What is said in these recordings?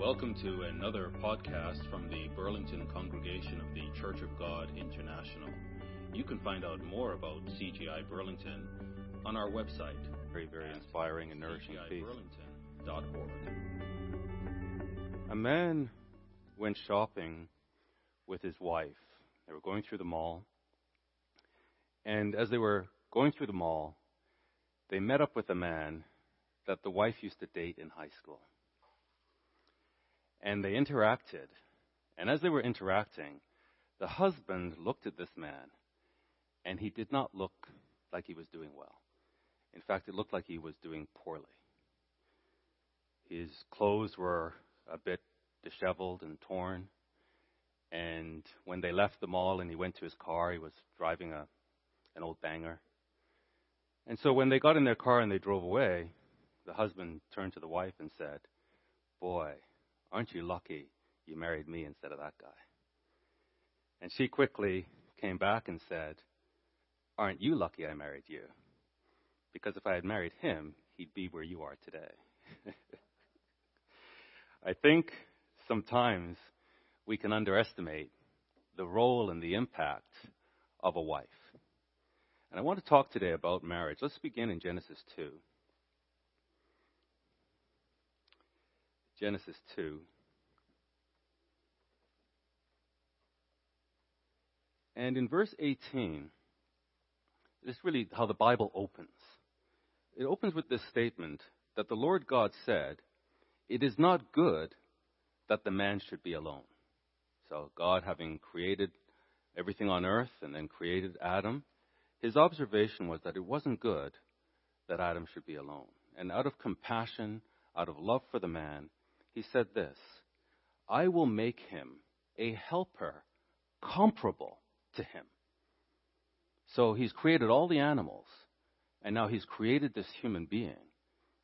Welcome to another podcast from the Burlington Congregation of the Church of God International. You can find out more about CGI Burlington on our website. Very, very inspiring and nourishing piece. A man went shopping with his wife. They were going through the mall. And as they were going through the mall, they met up with a man that the wife used to date in high school and they interacted. And as they were interacting, the husband looked at this man, and he did not look like he was doing well. In fact, it looked like he was doing poorly. His clothes were a bit disheveled and torn. And when they left the mall and he went to his car, he was driving a, an old banger. And so when they got in their car and they drove away, the husband turned to the wife and said, Boy, Aren't you lucky you married me instead of that guy? And she quickly came back and said, Aren't you lucky I married you? Because if I had married him, he'd be where you are today. I think sometimes we can underestimate the role and the impact of a wife. And I want to talk today about marriage. Let's begin in Genesis 2. Genesis 2. And in verse 18, this is really how the Bible opens. It opens with this statement that the Lord God said, It is not good that the man should be alone. So, God, having created everything on earth and then created Adam, his observation was that it wasn't good that Adam should be alone. And out of compassion, out of love for the man, he said this I will make him a helper comparable to him. So he's created all the animals, and now he's created this human being.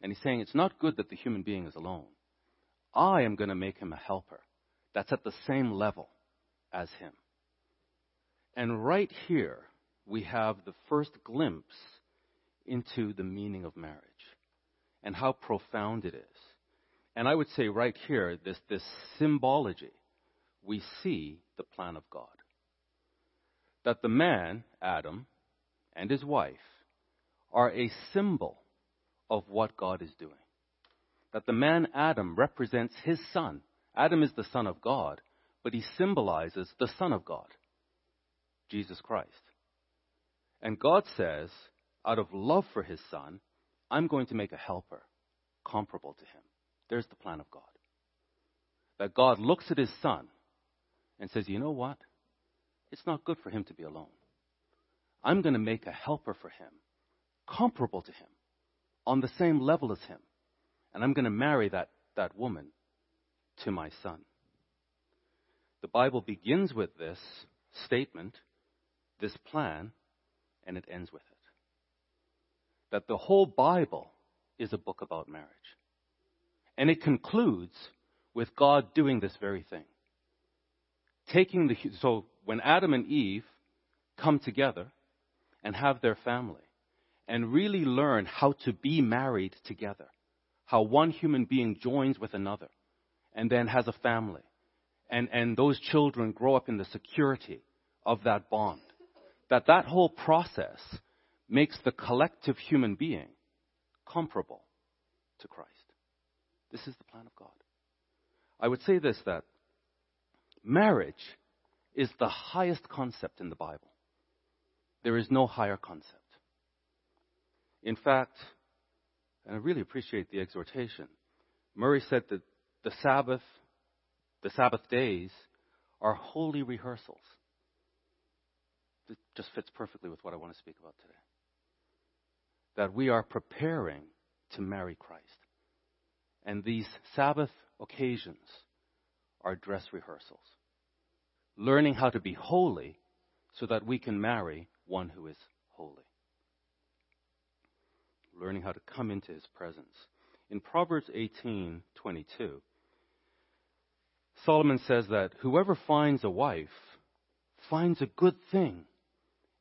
And he's saying it's not good that the human being is alone. I am going to make him a helper that's at the same level as him. And right here, we have the first glimpse into the meaning of marriage and how profound it is. And I would say right here, this, this symbology, we see the plan of God. That the man, Adam, and his wife are a symbol of what God is doing. That the man, Adam, represents his son. Adam is the son of God, but he symbolizes the son of God, Jesus Christ. And God says, out of love for his son, I'm going to make a helper comparable to him. There's the plan of God. That God looks at his son and says, You know what? It's not good for him to be alone. I'm going to make a helper for him, comparable to him, on the same level as him. And I'm going to marry that, that woman to my son. The Bible begins with this statement, this plan, and it ends with it. That the whole Bible is a book about marriage. And it concludes with God doing this very thing. Taking the, so when Adam and Eve come together and have their family and really learn how to be married together, how one human being joins with another and then has a family, and, and those children grow up in the security of that bond, that that whole process makes the collective human being comparable to Christ. This is the plan of God. I would say this that marriage is the highest concept in the Bible. There is no higher concept. In fact, and I really appreciate the exhortation, Murray said that the Sabbath, the Sabbath days, are holy rehearsals. It just fits perfectly with what I want to speak about today. That we are preparing to marry Christ. And these Sabbath occasions are dress rehearsals. Learning how to be holy so that we can marry one who is holy. Learning how to come into his presence. In Proverbs 18:22, Solomon says that whoever finds a wife finds a good thing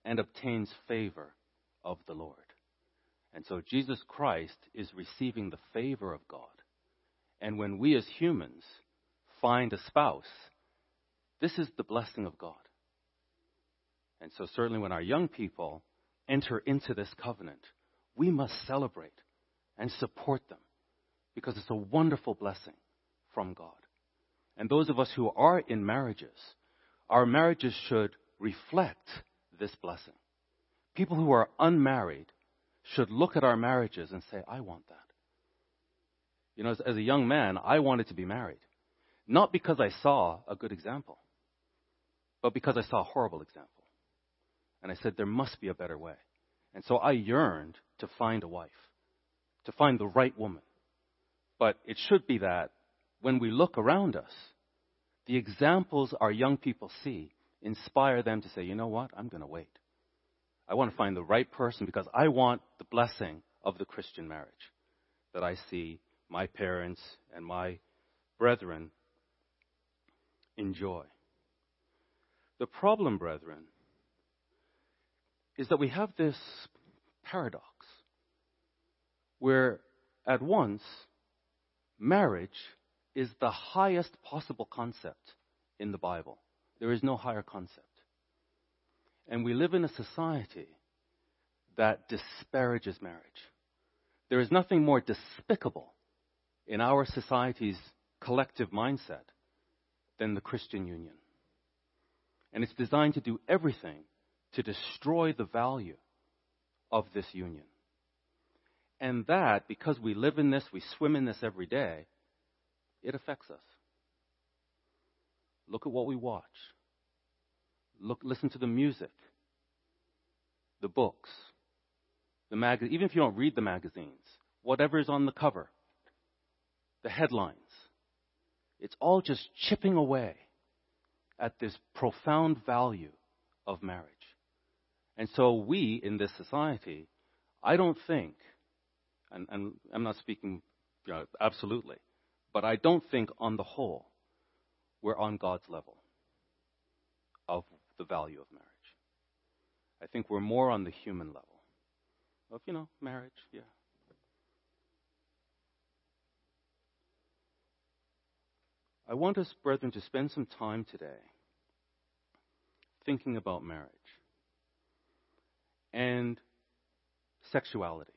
and obtains favor of the Lord. And so Jesus Christ is receiving the favor of God and when we as humans find a spouse, this is the blessing of God. And so, certainly, when our young people enter into this covenant, we must celebrate and support them because it's a wonderful blessing from God. And those of us who are in marriages, our marriages should reflect this blessing. People who are unmarried should look at our marriages and say, I want that. You know, as, as, a young man, I wanted to be married. Not because I saw a good example, but because I saw a horrible example. And I said, there must be a better way. And so I yearned to find a wife, to find the right woman. But it should be that when we look around us, the examples our young people see inspire them to say, you know what, I'm going to wait. I want to find the right person because I want the blessing of the Christian marriage that I see my parents and my brethren enjoy. The problem, brethren, is that we have this paradox where at once marriage is the highest possible concept in the Bible. There is no higher concept. And we live in a society that disparages marriage. There is nothing more despicable in our society's collective mindset than the Christian union. And it's designed to do everything to destroy the value of this union. And that, because we live in this, we swim in this every day, it affects us. Look at what we watch. Look, listen to the music, the books, the mag- even if you don't read the magazines, whatever is on the cover, the headlines. It's all just chipping away at this profound value of marriage. And so we in this society, I don't think, and, and I'm not speaking you know, absolutely, but I don't think on the whole we're on God's level of the value of marriage. I think we're more on the human level of, you know, marriage, yeah. I want us, brethren, to spend some time today thinking about marriage and sexuality.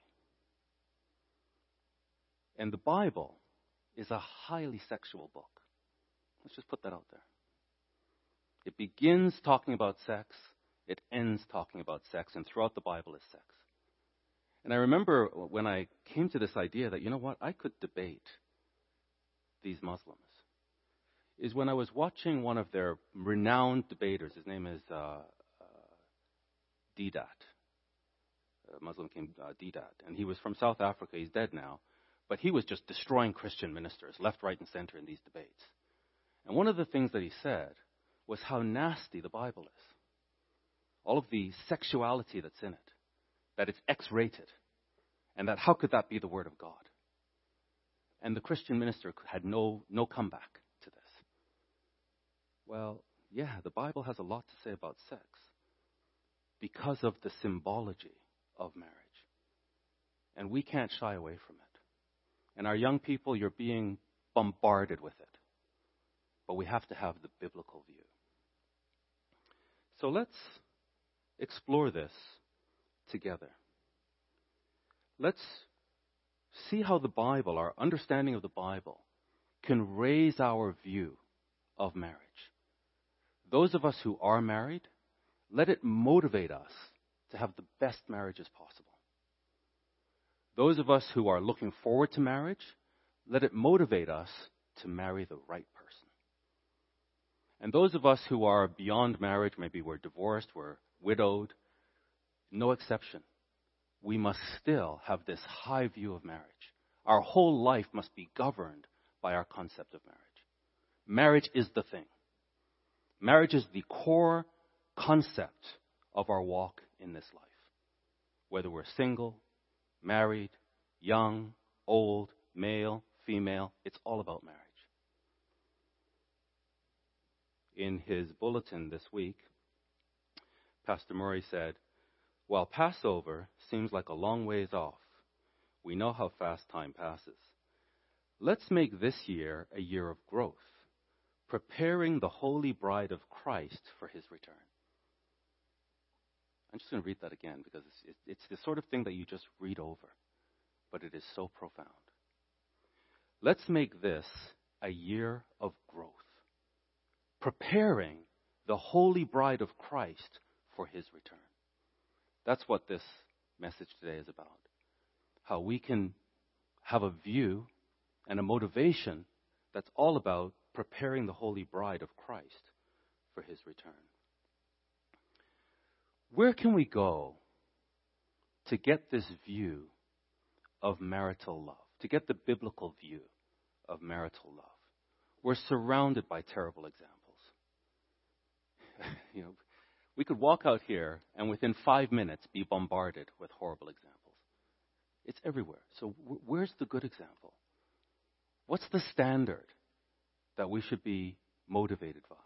And the Bible is a highly sexual book. Let's just put that out there. It begins talking about sex, it ends talking about sex, and throughout the Bible is sex. And I remember when I came to this idea that, you know what, I could debate these Muslims, is when I was watching one of their renowned debaters. His name is uh, uh, Deedat, a Muslim king uh, Deedat. And he was from South Africa. He's dead now. But he was just destroying Christian ministers left, right, and center in these debates. And one of the things that he said was how nasty the Bible is. All of the sexuality that's in it, that it's X rated, and that how could that be the Word of God? And the Christian minister had no, no comeback. Well, yeah, the Bible has a lot to say about sex because of the symbology of marriage. And we can't shy away from it. And our young people, you're being bombarded with it but we have to have the biblical view. So let's explore this together. Let's see how the Bible, our understanding of the Bible, can raise our view of marriage. Those of us who are married, let it motivate us to have the best marriages possible. Those of us who are looking forward to marriage, let it motivate us to marry the right person. And those of us who are beyond marriage, maybe we're divorced, we're widowed, no exception. We must still have this high view of marriage. Our whole life must be governed by our concept of marriage. Marriage is the thing. Marriage is the core concept of our walk in this life. Whether we're single, married, young, old, male, female, it's all about marriage in his bulletin this week, Pastor Murray said, While Passover seems like a long ways off, we know how fast time passes. Let's make this year a year of growth, preparing the holy bride of Christ for his return. I'm just going to read that again because it's, it's the sort of thing that you just read over, but it is so profound. Let's make this a year of growth, preparing the holy bride of Christ for his return. That's what this message today is about. How we can have a view and a motivation that's all about preparing the holy bride of Christ for his return. Where can we go to get this view of marital love, to get the biblical view of marital love? We're surrounded by terrible examples. you know, we could walk out here and within five minutes be bombarded with horrible examples. It's everywhere. So, where's the good example? What's the standard that we should be motivated by?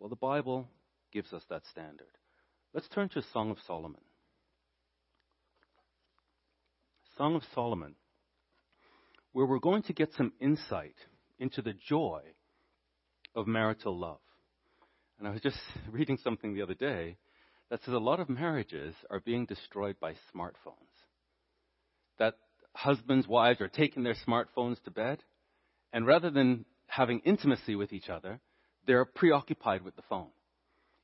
Well, the Bible gives us that standard. Let's turn to Song of Solomon. Song of Solomon, where we're going to get some insight into the joy of marital love. And I was just reading something the other day that says a lot of marriages are being destroyed by smartphones. That husbands, wives are taking their smartphones to bed, and rather than having intimacy with each other, they're preoccupied with the phone.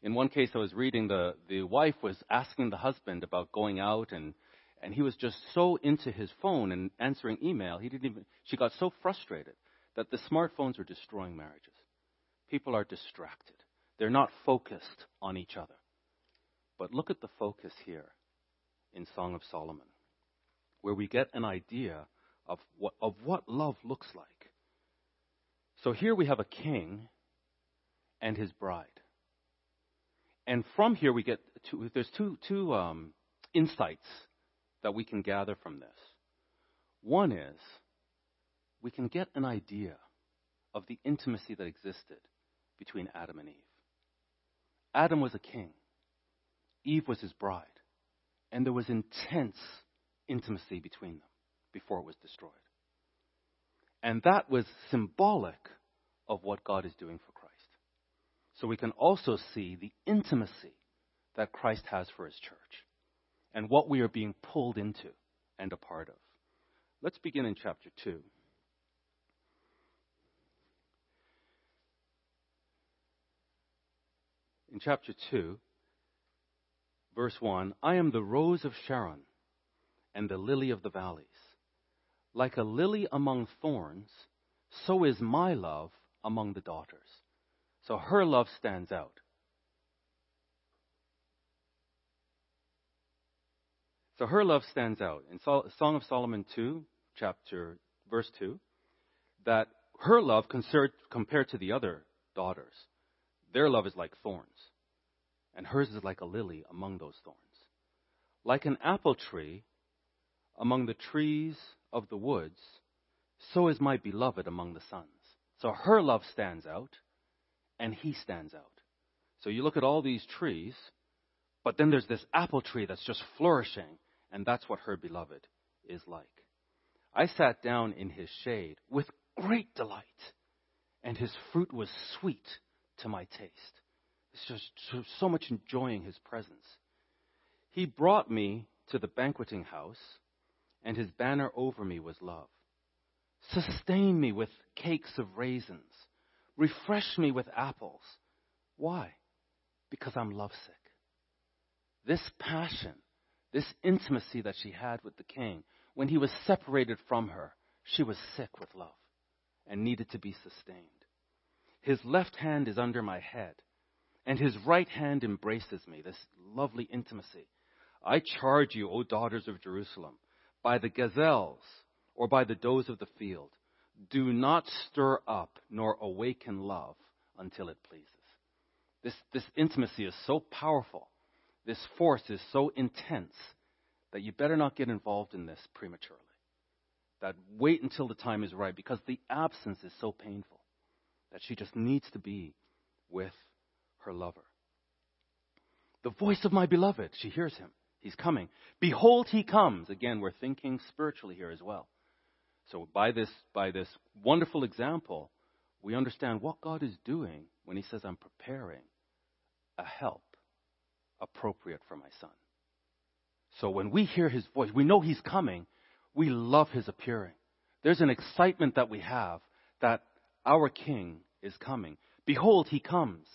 In one case I was reading, the, the wife was asking the husband about going out and and he was just so into his phone and answering email, he didn't even she got so frustrated that the smartphones are destroying marriages. People are distracted. They're not focused on each other. But look at the focus here in Song of Solomon, where we get an idea of what, of what love looks like. So here we have a king and his bride. And from here we get there's two, two um, insights that we can gather from this. One is we can get an idea of the intimacy that existed between Adam and Eve. Adam was a king, Eve was his bride, and there was intense intimacy between them before it was destroyed. And that was symbolic of what God is doing for Christ. So we can also see the intimacy that Christ has for his church and what we are being pulled into and a part of. Let's begin in chapter 2. In chapter 2, verse 1 I am the rose of Sharon and the lily of the valleys. Like a lily among thorns, so is my love among the daughters. So her love stands out. So her love stands out. In Song of Solomon 2, chapter, verse 2, that her love compared to the other daughters, their love is like thorns, and hers is like a lily among those thorns. Like an apple tree among the trees of the woods, so is my beloved among the sons. So her love stands out, and he stands out. So you look at all these trees, but then there's this apple tree that's just flourishing, and that's what her beloved is like. I sat down in his shade with great delight, and his fruit was sweet to my taste. It's just so much enjoying his presence. He brought me to the banqueting house, and his banner over me was love. Sustain me with cakes of raisins. Refresh me with apples. Why? Because I'm lovesick. This passion, this intimacy that she had with the king, when he was separated from her, she was sick with love and needed to be sustained. His left hand is under my head, and his right hand embraces me, this lovely intimacy. I charge you, O daughters of Jerusalem, by the gazelles or by the does of the field, do not stir up nor awaken love until it pleases. This, this intimacy is so powerful. This force is so intense that you better not get involved in this prematurely. That wait until the time is right because the absence is so painful that she just needs to be with her lover. The voice of my beloved, she hears him. He's coming. Behold, he comes. Again, we're thinking spiritually here as well. So by this, by this wonderful example, we understand what God is doing when He says, I'm preparing a help appropriate for my son. So when we hear His voice, we know He's coming, we love His appearing. There's an excitement that we have that our King is coming. Behold, He comes,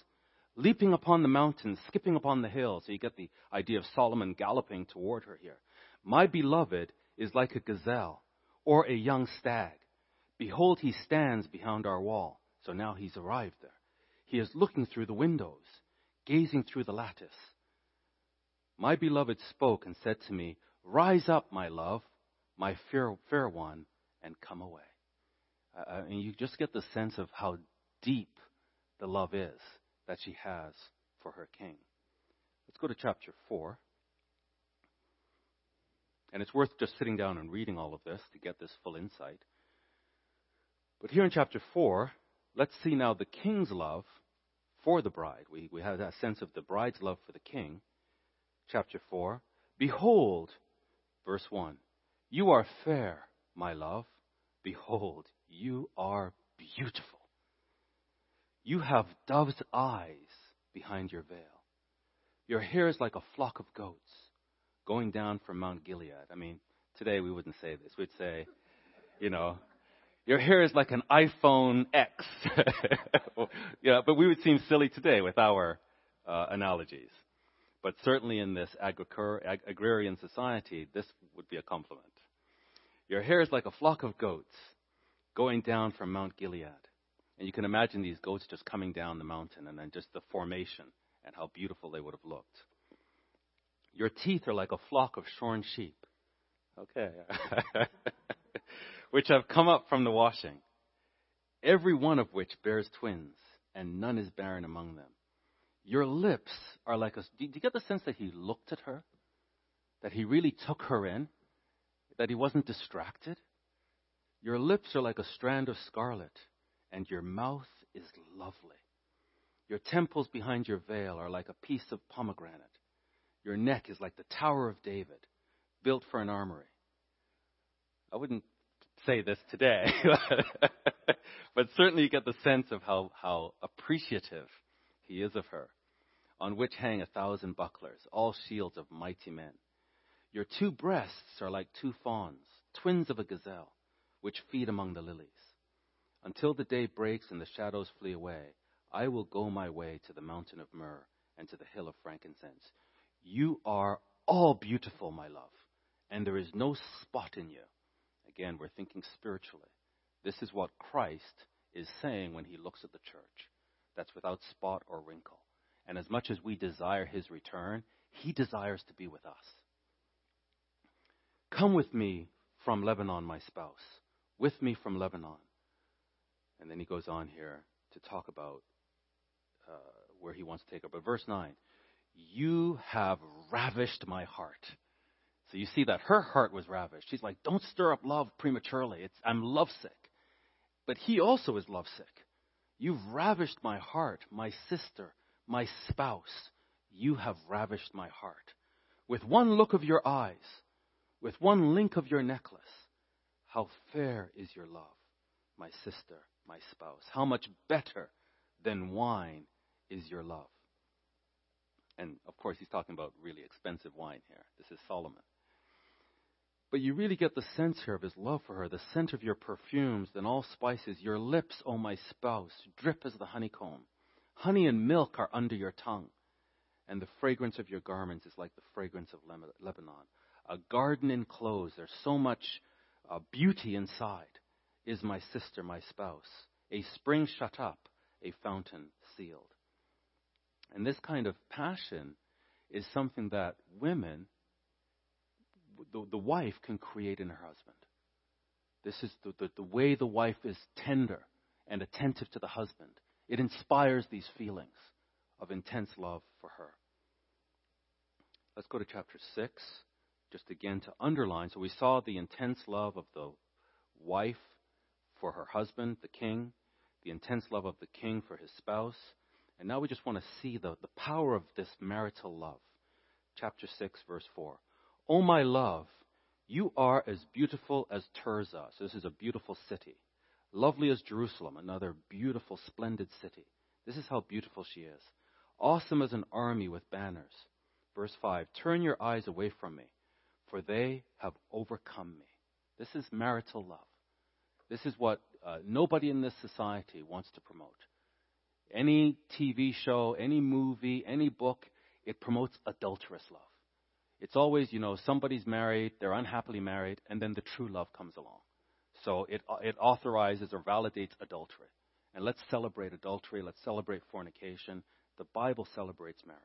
leaping upon the mountains, skipping upon the hills. So you get the idea of Solomon galloping toward her here. My beloved is like a gazelle or a young stag. Behold, he stands behind our wall. So now he's arrived there. He is looking through the windows, gazing through the lattice. My beloved spoke and said to me, Rise up, my love, my fair, fair one, and come away. Uh, and you just get the sense of how deep the love is that she has for her king. Let's go to chapter 4. And it's worth just sitting down and reading all of this to get this full insight. But here in chapter 4, let's see now the king's love for the bride. We, we have that sense of the bride's love for the king. Chapter 4 Behold, verse 1 You are fair, my love. Behold, you are beautiful. You have dove's eyes behind your veil. Your hair is like a flock of goats going down from Mount Gilead. I mean, today we wouldn't say this. We'd say, you know, your hair is like an iPhone X. yeah, but we would seem silly today with our uh, analogies. But certainly in this ag- agrarian society, this would be a compliment. Your hair is like a flock of goats going down from Mount Gilead. And you can imagine these goats just coming down the mountain and then just the formation and how beautiful they would have looked. Your teeth are like a flock of shorn sheep. Okay. which have come up from the washing, every one of which bears twins, and none is barren among them. Your lips are like a. Do you get the sense that he looked at her? That he really took her in? That he wasn't distracted? Your lips are like a strand of scarlet, and your mouth is lovely. Your temples behind your veil are like a piece of pomegranate. Your neck is like the Tower of David, built for an armory. I wouldn't say this today, but certainly you get the sense of how, how appreciative he is of her, on which hang a thousand bucklers, all shields of mighty men. Your two breasts are like two fawns, twins of a gazelle, which feed among the lilies. Until the day breaks and the shadows flee away, I will go my way to the mountain of myrrh and to the hill of frankincense. You are all beautiful, my love, and there is no spot in you. Again, we're thinking spiritually. This is what Christ is saying when he looks at the church that's without spot or wrinkle. And as much as we desire his return, he desires to be with us. Come with me from Lebanon, my spouse. With me from Lebanon. And then he goes on here to talk about uh, where he wants to take her. But verse 9 you have ravished my heart. So you see that her heart was ravished. She's like, don't stir up love prematurely. It's, I'm lovesick. But he also is lovesick. You've ravished my heart, my sister, my spouse. You have ravished my heart. With one look of your eyes, with one link of your necklace, how fair is your love, my sister, my spouse. How much better than wine is your love. And of course, he's talking about really expensive wine here. This is Solomon. But you really get the sense here of his love for her, the scent of your perfumes and all spices. Your lips, O oh my spouse, drip as the honeycomb. Honey and milk are under your tongue, and the fragrance of your garments is like the fragrance of Lebanon. A garden enclosed, there's so much uh, beauty inside, is my sister, my spouse. A spring shut up, a fountain sealed. And this kind of passion is something that women, the, the wife, can create in her husband. This is the, the, the way the wife is tender and attentive to the husband. It inspires these feelings of intense love for her. Let's go to chapter 6, just again to underline. So we saw the intense love of the wife for her husband, the king, the intense love of the king for his spouse, and now we just want to see the, the power of this marital love. Chapter 6, verse 4. O my love, you are as beautiful as Tirzah. So this is a beautiful city. Lovely as Jerusalem, another beautiful, splendid city. This is how beautiful she is. Awesome as an army with banners. Verse 5 Turn your eyes away from me, for they have overcome me. This is marital love. This is what uh, nobody in this society wants to promote. Any TV show, any movie, any book, it promotes adulterous love. It's always, you know, somebody's married, they're unhappily married, and then the true love comes along. So it, it authorizes or validates adultery. And let's celebrate adultery. Let's celebrate fornication. The Bible celebrates marriage.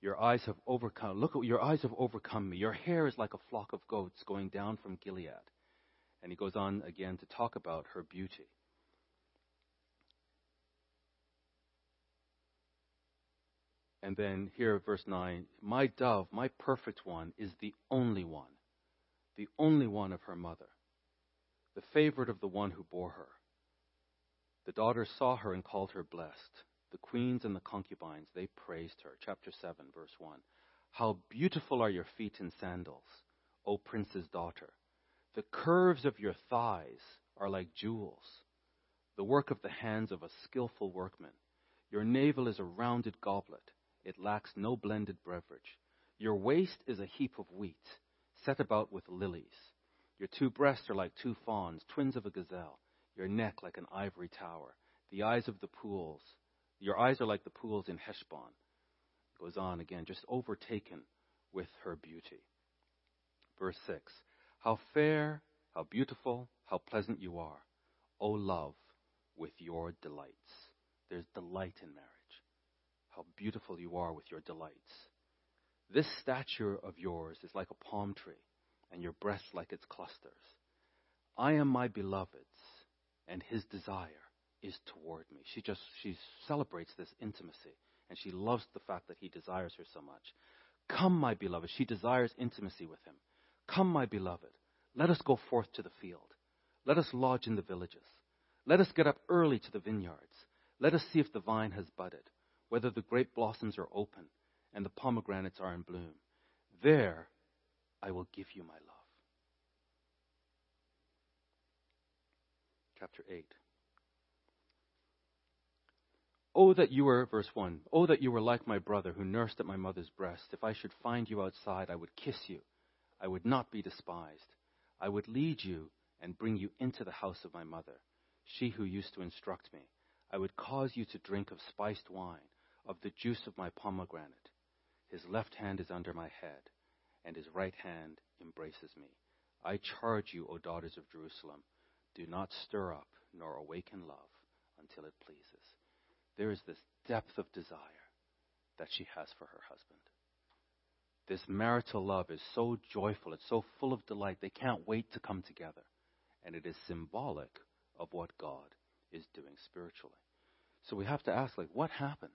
Your eyes have overcome. Look, your eyes have overcome me. Your hair is like a flock of goats going down from Gilead. And he goes on again to talk about her beauty. And then here, verse 9 My dove, my perfect one, is the only one, the only one of her mother, the favorite of the one who bore her. The daughters saw her and called her blessed. The queens and the concubines, they praised her. Chapter 7, verse 1. How beautiful are your feet in sandals, O prince's daughter. The curves of your thighs are like jewels, the work of the hands of a skilful workman. Your navel is a rounded goblet it lacks no blended beverage. Your waist is a heap of wheat, set about with lilies. Your two breasts are like two fawns, twins of a gazelle. Your neck like an ivory tower. The eyes of the pools. Your eyes are like the pools in Heshbon. Goes on again, just overtaken with her beauty. Verse 6 How fair, how beautiful, how pleasant you are, O love, with your delights. There's delight in marriage. How beautiful you are with your delights. This stature of yours is like a palm tree, and your breasts like its clusters. I am my beloved's, and his desire is toward me. She just she celebrates this intimacy, and she loves the fact that he desires her so much. Come, my beloved. She desires intimacy with him. Come, my beloved. Let us go forth to the field. Let us lodge in the villages. Let us get up early to the vineyards. Let us see if the vine has budded whether the grape blossoms are open and the pomegranates are in bloom. There I will give you my love. Chapter 8. Oh, that you were, verse 1, oh, that you were like my brother who nursed at my mother's breast. If I should find you outside, I would kiss you. I would not be despised. I would lead you and bring you into the house of my mother, she who used to instruct me. I would cause you to drink of spiced wine of the juice of my pomegranate. His left hand is under my head, and his right hand embraces me. I charge you, O daughters of Jerusalem, do not stir up nor awaken love until it pleases. There is this depth of desire that she has for her husband. This marital love is so joyful, it's so full of delight, they can't wait to come together. And it is symbolic of what God is doing spiritually. So we have to ask, like, what happened?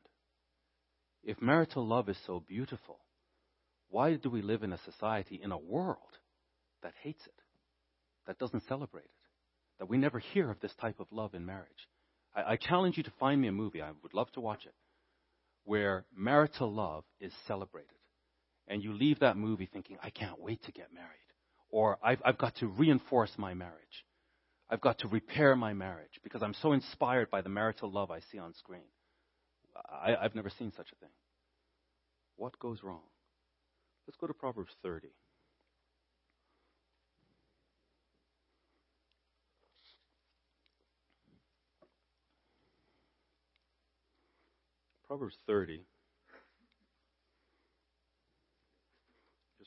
If marital love is so beautiful, why do we live in a society, in a world that hates it, that doesn't celebrate it, that we never hear of this type of love in marriage? I, I challenge you to find me a movie, I would love to watch it, where marital love is celebrated. And you leave that movie thinking, I can't wait to get married. Or I've, I've got to reinforce my marriage. I've got to repair my marriage because I'm so inspired by the marital love I see on screen. I, I've never seen such a thing. What goes wrong? Let's go to Proverbs 30. Proverbs 30.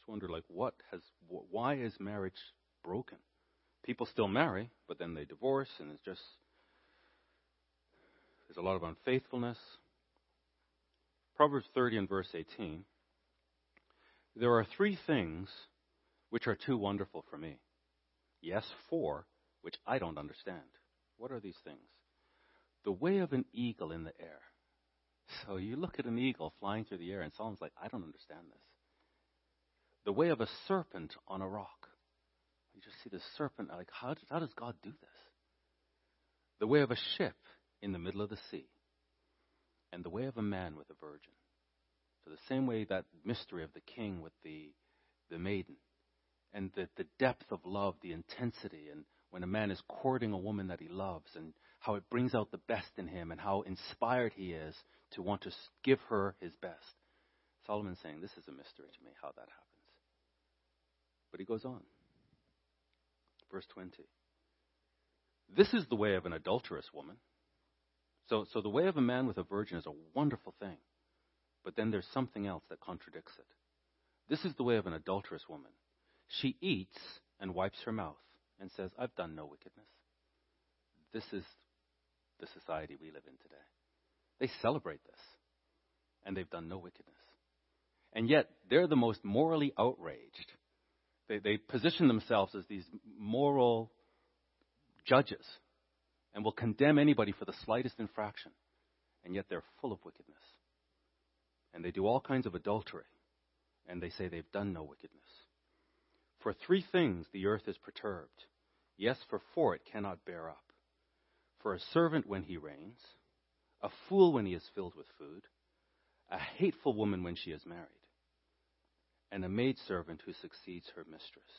Just wonder, like, what has, why is marriage broken? People still marry, but then they divorce, and it's just, there's a lot of unfaithfulness. Proverbs 30 and verse 18. There are three things which are too wonderful for me. Yes, four, which I don't understand. What are these things? The way of an eagle in the air. So you look at an eagle flying through the air, and someone's like, I don't understand this. The way of a serpent on a rock. You just see the serpent, like, how, how does God do this? The way of a ship in the middle of the sea and the way of a man with a virgin. So the same way that mystery of the king with the, the maiden, and the, the depth of love, the intensity, and when a man is courting a woman that he loves and how it brings out the best in him and how inspired he is to want to give her his best. Solomon's saying, This is a mystery to me how that happens. But he goes on. Verse 20. This is the way of an adulterous woman. So, so the way of a man with a virgin is a wonderful thing. But then there's something else that contradicts it. This is the way of an adulterous woman. She eats and wipes her mouth and says, I've done no wickedness. This is the society we live in today. They celebrate this, and they've done no wickedness. And yet, they're the most morally outraged. They, they position themselves as these moral judges and will condemn anybody for the slightest infraction. And yet, they're full of wickedness. And they do all kinds of adultery. And they say they've done no wickedness. For three things the earth is perturbed. Yes, for four it cannot bear up. For a servant when he reigns, a fool when he is filled with food, a hateful woman when she is married, and a maidservant who succeeds her mistress.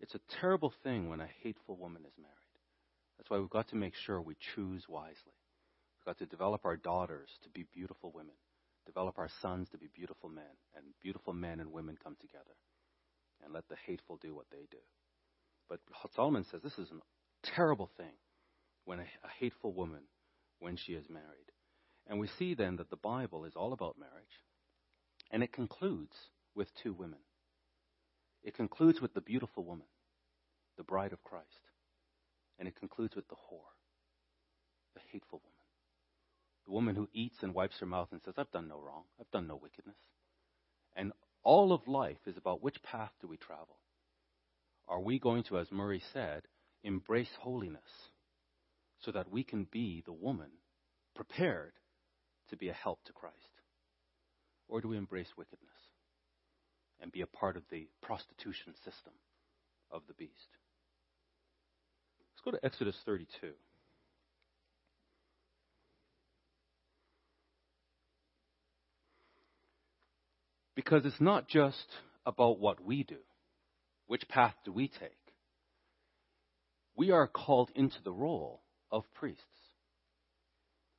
It's a terrible thing when a hateful woman is married. That's why we've got to make sure we choose wisely. We've got to develop our daughters to be beautiful women, develop our sons to be beautiful men, and beautiful men and women come together. And let the hateful do what they do. But Solomon says this is a terrible thing when a, a hateful woman, when she is married. And we see then that the Bible is all about marriage. And it concludes with two women. It concludes with the beautiful woman, the bride of Christ. And it concludes with the whore, the hateful woman. The woman who eats and wipes her mouth and says, I've done no wrong, I've done no wickedness. And all of life is about which path do we travel? Are we going to, as Murray said, embrace holiness so that we can be the woman prepared to be a help to Christ? Or do we embrace wickedness and be a part of the prostitution system of the beast? Let's go to Exodus 32. Because it's not just about what we do. Which path do we take? We are called into the role of priests.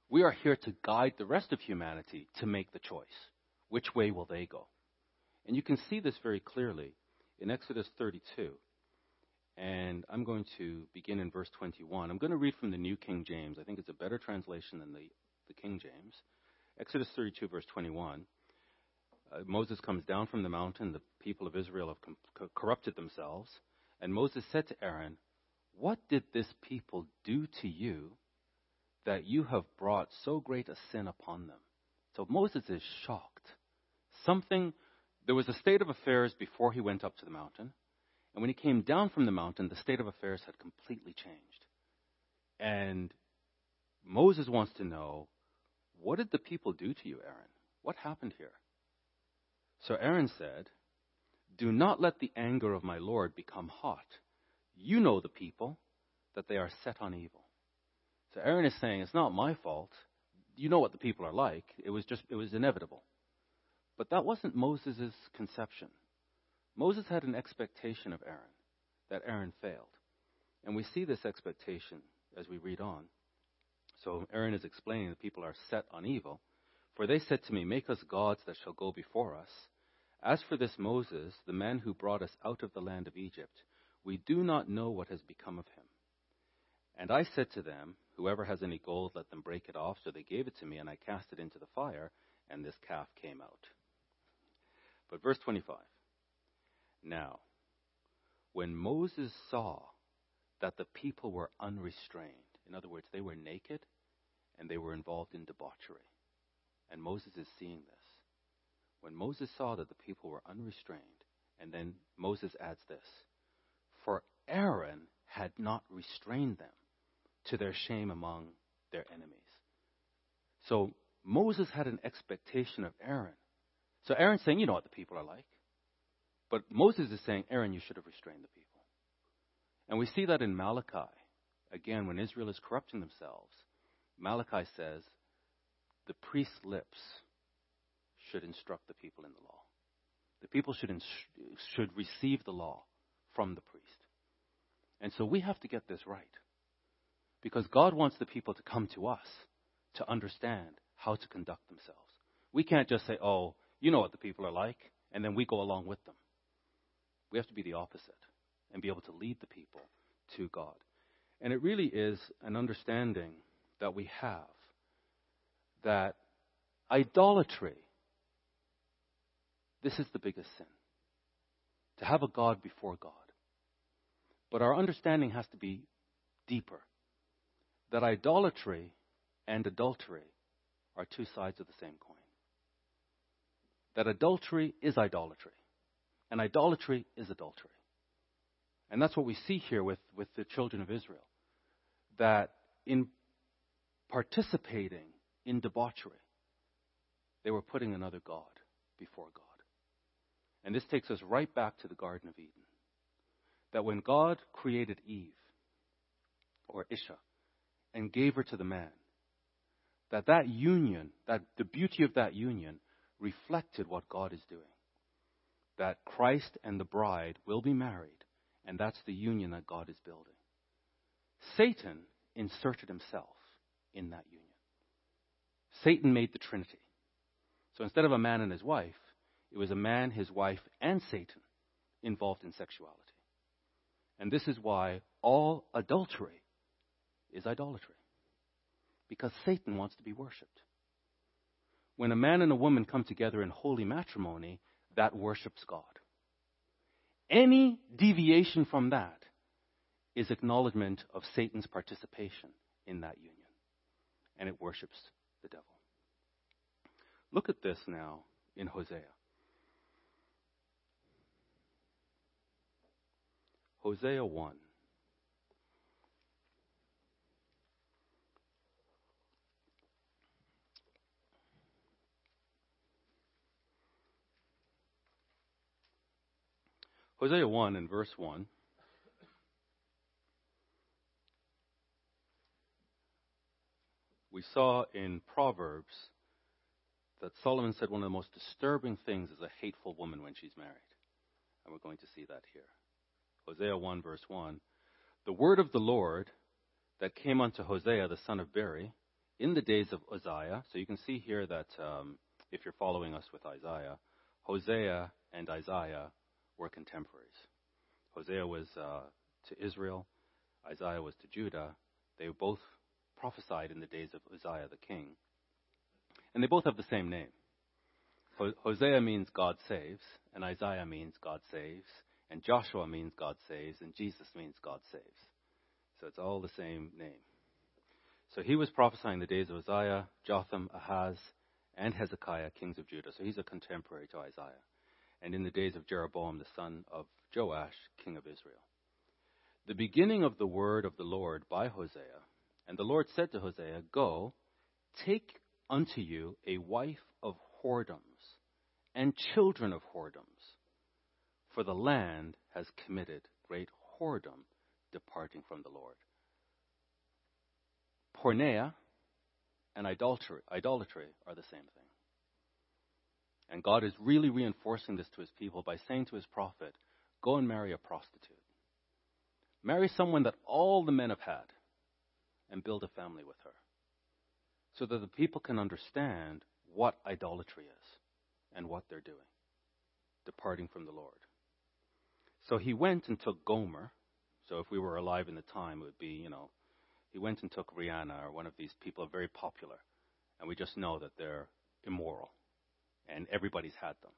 We are here to guide the rest of humanity to make the choice. Which way will they go? And you can see this very clearly in Exodus 32. And I'm going to begin in verse 21. I'm going to read from the New King James. I think it's a better translation than the, the King James. Exodus 32, verse 21. Uh, Moses comes down from the mountain. The people of Israel have com- corrupted themselves. And Moses said to Aaron, What did this people do to you that you have brought so great a sin upon them? So Moses is shocked. Something, there was a state of affairs before he went up to the mountain. And when he came down from the mountain, the state of affairs had completely changed. And Moses wants to know, What did the people do to you, Aaron? What happened here? So Aaron said, Do not let the anger of my Lord become hot. You know the people, that they are set on evil. So Aaron is saying, It's not my fault. You know what the people are like. It was just, it was inevitable. But that wasn't Moses' conception. Moses had an expectation of Aaron, that Aaron failed. And we see this expectation as we read on. So Aaron is explaining the people are set on evil. For they said to me, Make us gods that shall go before us. As for this Moses, the man who brought us out of the land of Egypt, we do not know what has become of him. And I said to them, Whoever has any gold, let them break it off. So they gave it to me, and I cast it into the fire, and this calf came out. But verse 25. Now, when Moses saw that the people were unrestrained, in other words, they were naked and they were involved in debauchery, and Moses is seeing this. When Moses saw that the people were unrestrained, and then Moses adds this For Aaron had not restrained them to their shame among their enemies. So Moses had an expectation of Aaron. So Aaron's saying, You know what the people are like. But Moses is saying, Aaron, you should have restrained the people. And we see that in Malachi. Again, when Israel is corrupting themselves, Malachi says, the priest's lips should instruct the people in the law. The people should, ins- should receive the law from the priest. And so we have to get this right. Because God wants the people to come to us to understand how to conduct themselves. We can't just say, oh, you know what the people are like, and then we go along with them. We have to be the opposite and be able to lead the people to God. And it really is an understanding that we have that idolatry, this is the biggest sin. To have a God before God. But our understanding has to be deeper. That idolatry and adultery are two sides of the same coin. That adultery is idolatry, and idolatry is adultery. And that's what we see here with, with the children of Israel. That in participating in debauchery, they were putting another God before God. And this takes us right back to the Garden of Eden. That when God created Eve, or Isha, and gave her to the man, that that union, that the beauty of that union reflected what God is doing. That Christ and the bride will be married, and that's the union that God is building. Satan inserted himself in that union. Satan made the Trinity. So instead of a man and his wife, it was a man, his wife, and Satan involved in sexuality. And this is why all adultery is idolatry because Satan wants to be worshiped. When a man and a woman come together in holy matrimony, that worships God. Any deviation from that is acknowledgement of Satan's participation in that union, and it worships the devil. Look at this now in Hosea. Hosea 1. Hosea 1 and verse 1. We saw in Proverbs that Solomon said one of the most disturbing things is a hateful woman when she's married. And we're going to see that here. Hosea 1, verse 1. The word of the Lord that came unto Hosea, the son of Beeri, in the days of Uzziah. So you can see here that um, if you're following us with Isaiah, Hosea and Isaiah were contemporaries. Hosea was uh, to Israel, Isaiah was to Judah. They both prophesied in the days of Uzziah the king. And they both have the same name. Hosea means God saves, and Isaiah means God saves, and Joshua means God saves, and Jesus means God saves. So it's all the same name. So he was prophesying the days of Uzziah, Jotham, Ahaz, and Hezekiah, kings of Judah. So he's a contemporary to Isaiah and in the days of Jeroboam the son of Joash, king of Israel. The beginning of the word of the Lord by Hosea. And the Lord said to Hosea, Go, take unto you a wife of whoredoms and children of whoredoms, for the land has committed great whoredom, departing from the Lord. Porneia and idolatry, idolatry are the same thing. And God is really reinforcing this to his people by saying to his prophet, Go and marry a prostitute. Marry someone that all the men have had and build a family with her. So that the people can understand what idolatry is and what they're doing, departing from the Lord. So he went and took Gomer. So if we were alive in the time, it would be, you know, he went and took Rihanna or one of these people very popular. And we just know that they're immoral and everybody's had them.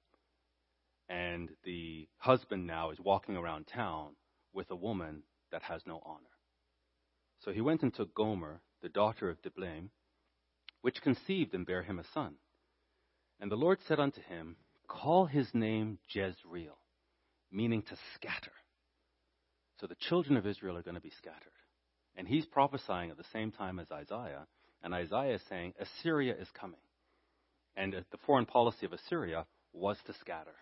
And the husband now is walking around town with a woman that has no honor. So he went and took Gomer, the daughter of Diblaim, which conceived and bare him a son. And the Lord said unto him, Call his name Jezreel, meaning to scatter. So the children of Israel are going to be scattered. And he's prophesying at the same time as Isaiah, and Isaiah is saying, Assyria is coming. And the foreign policy of Assyria was to scatter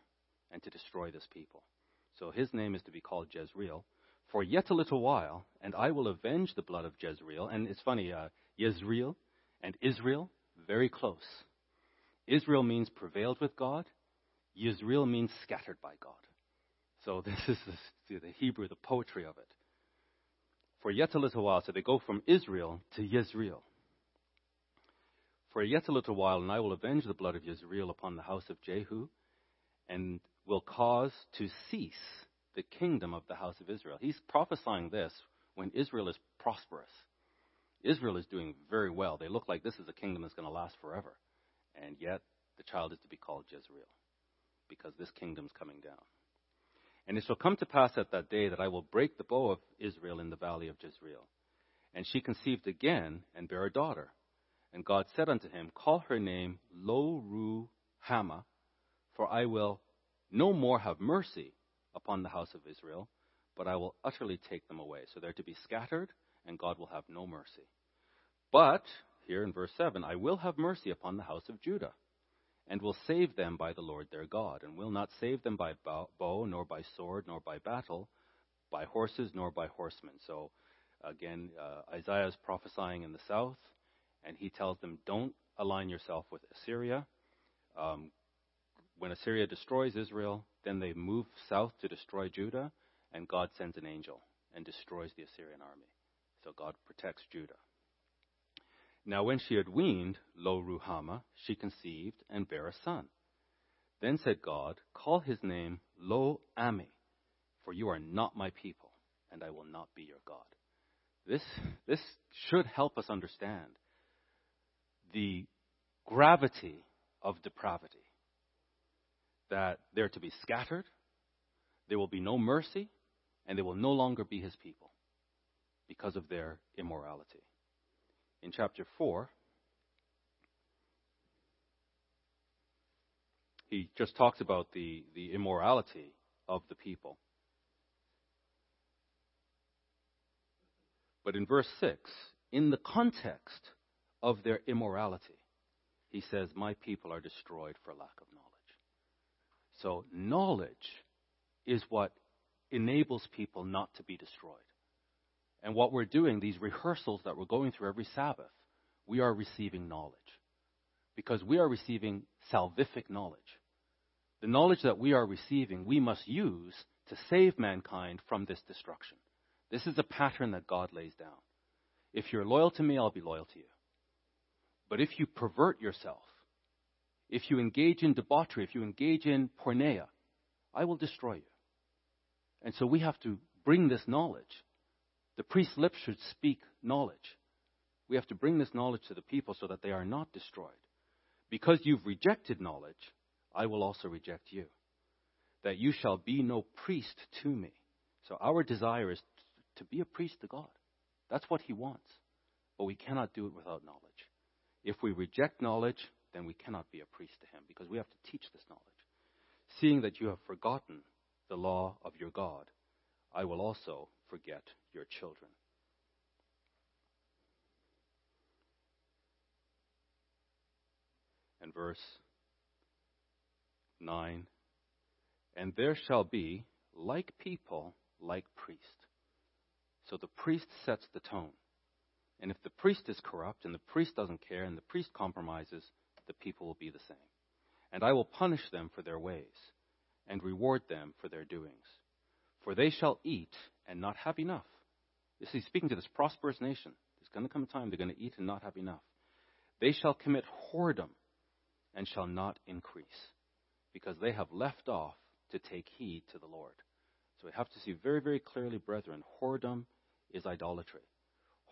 and to destroy this people. So his name is to be called Jezreel. For yet a little while, and I will avenge the blood of Jezreel. And it's funny, uh, Jezreel and Israel, very close. Israel means prevailed with God. Jezreel means scattered by God. So this is the, the Hebrew, the poetry of it. For yet a little while, so they go from Israel to Yezreel. For yet a little while, and I will avenge the blood of Yezreel upon the house of Jehu, and will cause to cease the kingdom of the house of Israel. He's prophesying this when Israel is prosperous. Israel is doing very well. They look like this is a kingdom that's going to last forever. And yet, the child is to be called Jezreel, because this kingdom's coming down. And it shall come to pass at that day that I will break the bow of Israel in the valley of Jezreel. And she conceived again and bare a daughter. And God said unto him, Call her name Lo Ru Hama, for I will no more have mercy upon the house of Israel, but I will utterly take them away. So they're to be scattered, and God will have no mercy. But, here in verse 7, I will have mercy upon the house of Judah, and will save them by the Lord their God, and will not save them by bow, nor by sword, nor by battle, by horses, nor by horsemen. So, again, uh, Isaiah is prophesying in the south, and he tells them, Don't align yourself with Assyria. Um, when Assyria destroys Israel, then they move south to destroy Judah, and God sends an angel and destroys the Assyrian army. So God protects Judah. Now, when she had weaned Lo Ruhamah, she conceived and bare a son. Then said God, Call his name Lo Ami, for you are not my people, and I will not be your God. This, this should help us understand the gravity of depravity that they're to be scattered, there will be no mercy, and they will no longer be his people because of their immorality. In chapter 4, he just talks about the, the immorality of the people. But in verse 6, in the context of their immorality, he says, My people are destroyed for lack of knowledge. So, knowledge is what enables people not to be destroyed. And what we're doing, these rehearsals that we're going through every Sabbath, we are receiving knowledge. Because we are receiving salvific knowledge. The knowledge that we are receiving, we must use to save mankind from this destruction. This is a pattern that God lays down. If you're loyal to me, I'll be loyal to you. But if you pervert yourself, if you engage in debauchery, if you engage in porneia, I will destroy you. And so we have to bring this knowledge. The priest's lips should speak knowledge. We have to bring this knowledge to the people so that they are not destroyed. Because you've rejected knowledge, I will also reject you. That you shall be no priest to me. So our desire is to be a priest to God. That's what He wants. But we cannot do it without knowledge. If we reject knowledge, then we cannot be a priest to him because we have to teach this knowledge. Seeing that you have forgotten the law of your God, I will also forget your children. And verse 9 And there shall be like people, like priest. So the priest sets the tone. And if the priest is corrupt and the priest doesn't care and the priest compromises, the people will be the same. And I will punish them for their ways, and reward them for their doings. For they shall eat and not have enough. You see, speaking to this prosperous nation, there's going to come a time they're going to eat and not have enough. They shall commit whoredom and shall not increase, because they have left off to take heed to the Lord. So we have to see very, very clearly, brethren, whoredom is idolatry.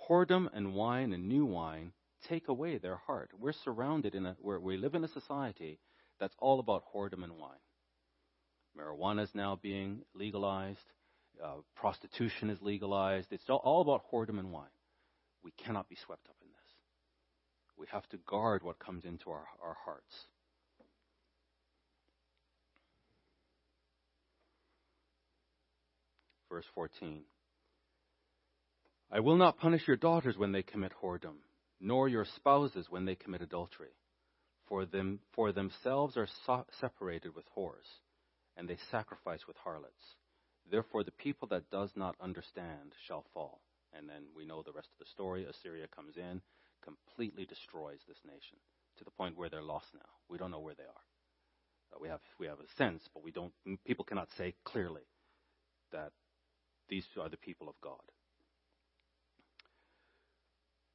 Whoredom and wine and new wine take away their heart. We're surrounded in a, we live in a society that's all about whoredom and wine. Marijuana is now being legalized. Uh, prostitution is legalized. It's all, all about whoredom and wine. We cannot be swept up in this. We have to guard what comes into our, our hearts. Verse 14 I will not punish your daughters when they commit whoredom nor your spouses when they commit adultery. For, them, for themselves are so- separated with whores, and they sacrifice with harlots. Therefore, the people that does not understand shall fall. And then we know the rest of the story. Assyria comes in, completely destroys this nation to the point where they're lost now. We don't know where they are. We have we have a sense, but we don't. People cannot say clearly that these are the people of God.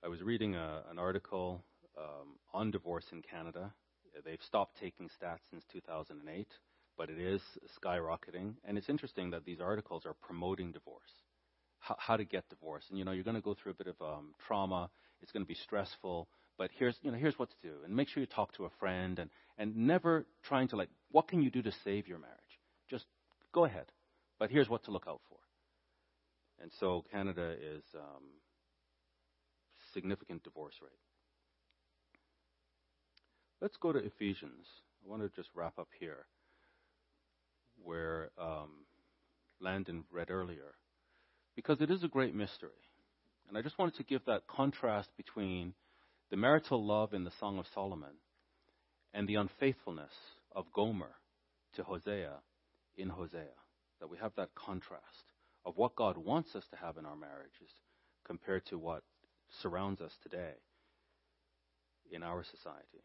I was reading a, an article um, on divorce in Canada. They've stopped taking stats since 2008, but it is skyrocketing. And it's interesting that these articles are promoting divorce, how, how to get divorced. And you know, you're going to go through a bit of um, trauma. It's going to be stressful, but here's you know here's what to do. And make sure you talk to a friend, and and never trying to like, what can you do to save your marriage? Just go ahead, but here's what to look out for. And so Canada is um, significant divorce rate. Let's go to Ephesians. I want to just wrap up here where um, Landon read earlier, because it is a great mystery. And I just wanted to give that contrast between the marital love in the Song of Solomon and the unfaithfulness of Gomer to Hosea in Hosea. That we have that contrast of what God wants us to have in our marriages compared to what surrounds us today in our society.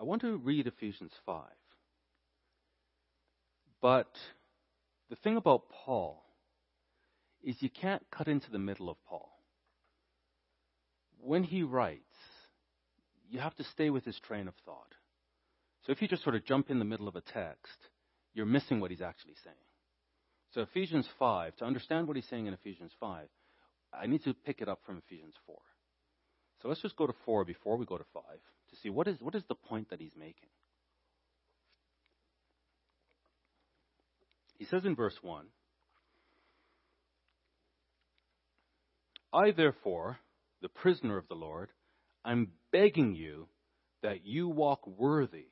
I want to read Ephesians 5. But the thing about Paul is you can't cut into the middle of Paul. When he writes, you have to stay with his train of thought. So if you just sort of jump in the middle of a text, you're missing what he's actually saying. So Ephesians 5, to understand what he's saying in Ephesians 5, I need to pick it up from Ephesians 4. So let's just go to 4 before we go to 5 to see what is, what is the point that he's making. He says in verse 1 I, therefore, the prisoner of the Lord, I'm begging you that you walk worthy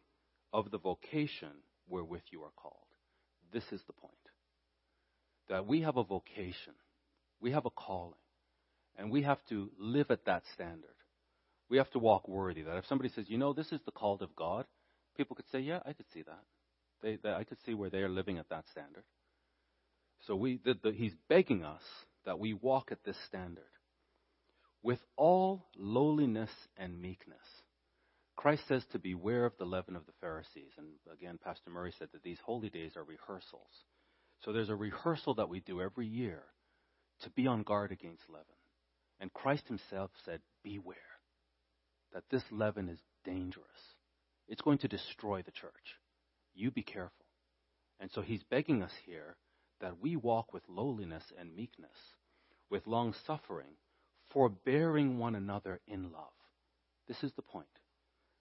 of the vocation wherewith you are called. This is the point. That we have a vocation, we have a calling, and we have to live at that standard. We have to walk worthy. That if somebody says, you know, this is the call of God, people could say, yeah, I could see that. They, they, I could see where they are living at that standard. So we, the, the, he's begging us that we walk at this standard with all lowliness and meekness. Christ says to beware of the leaven of the Pharisees. And again, Pastor Murray said that these holy days are rehearsals. So there's a rehearsal that we do every year to be on guard against leaven. And Christ himself said, Beware that this leaven is dangerous. It's going to destroy the church. You be careful. And so he's begging us here that we walk with lowliness and meekness, with long suffering, forbearing one another in love. This is the point.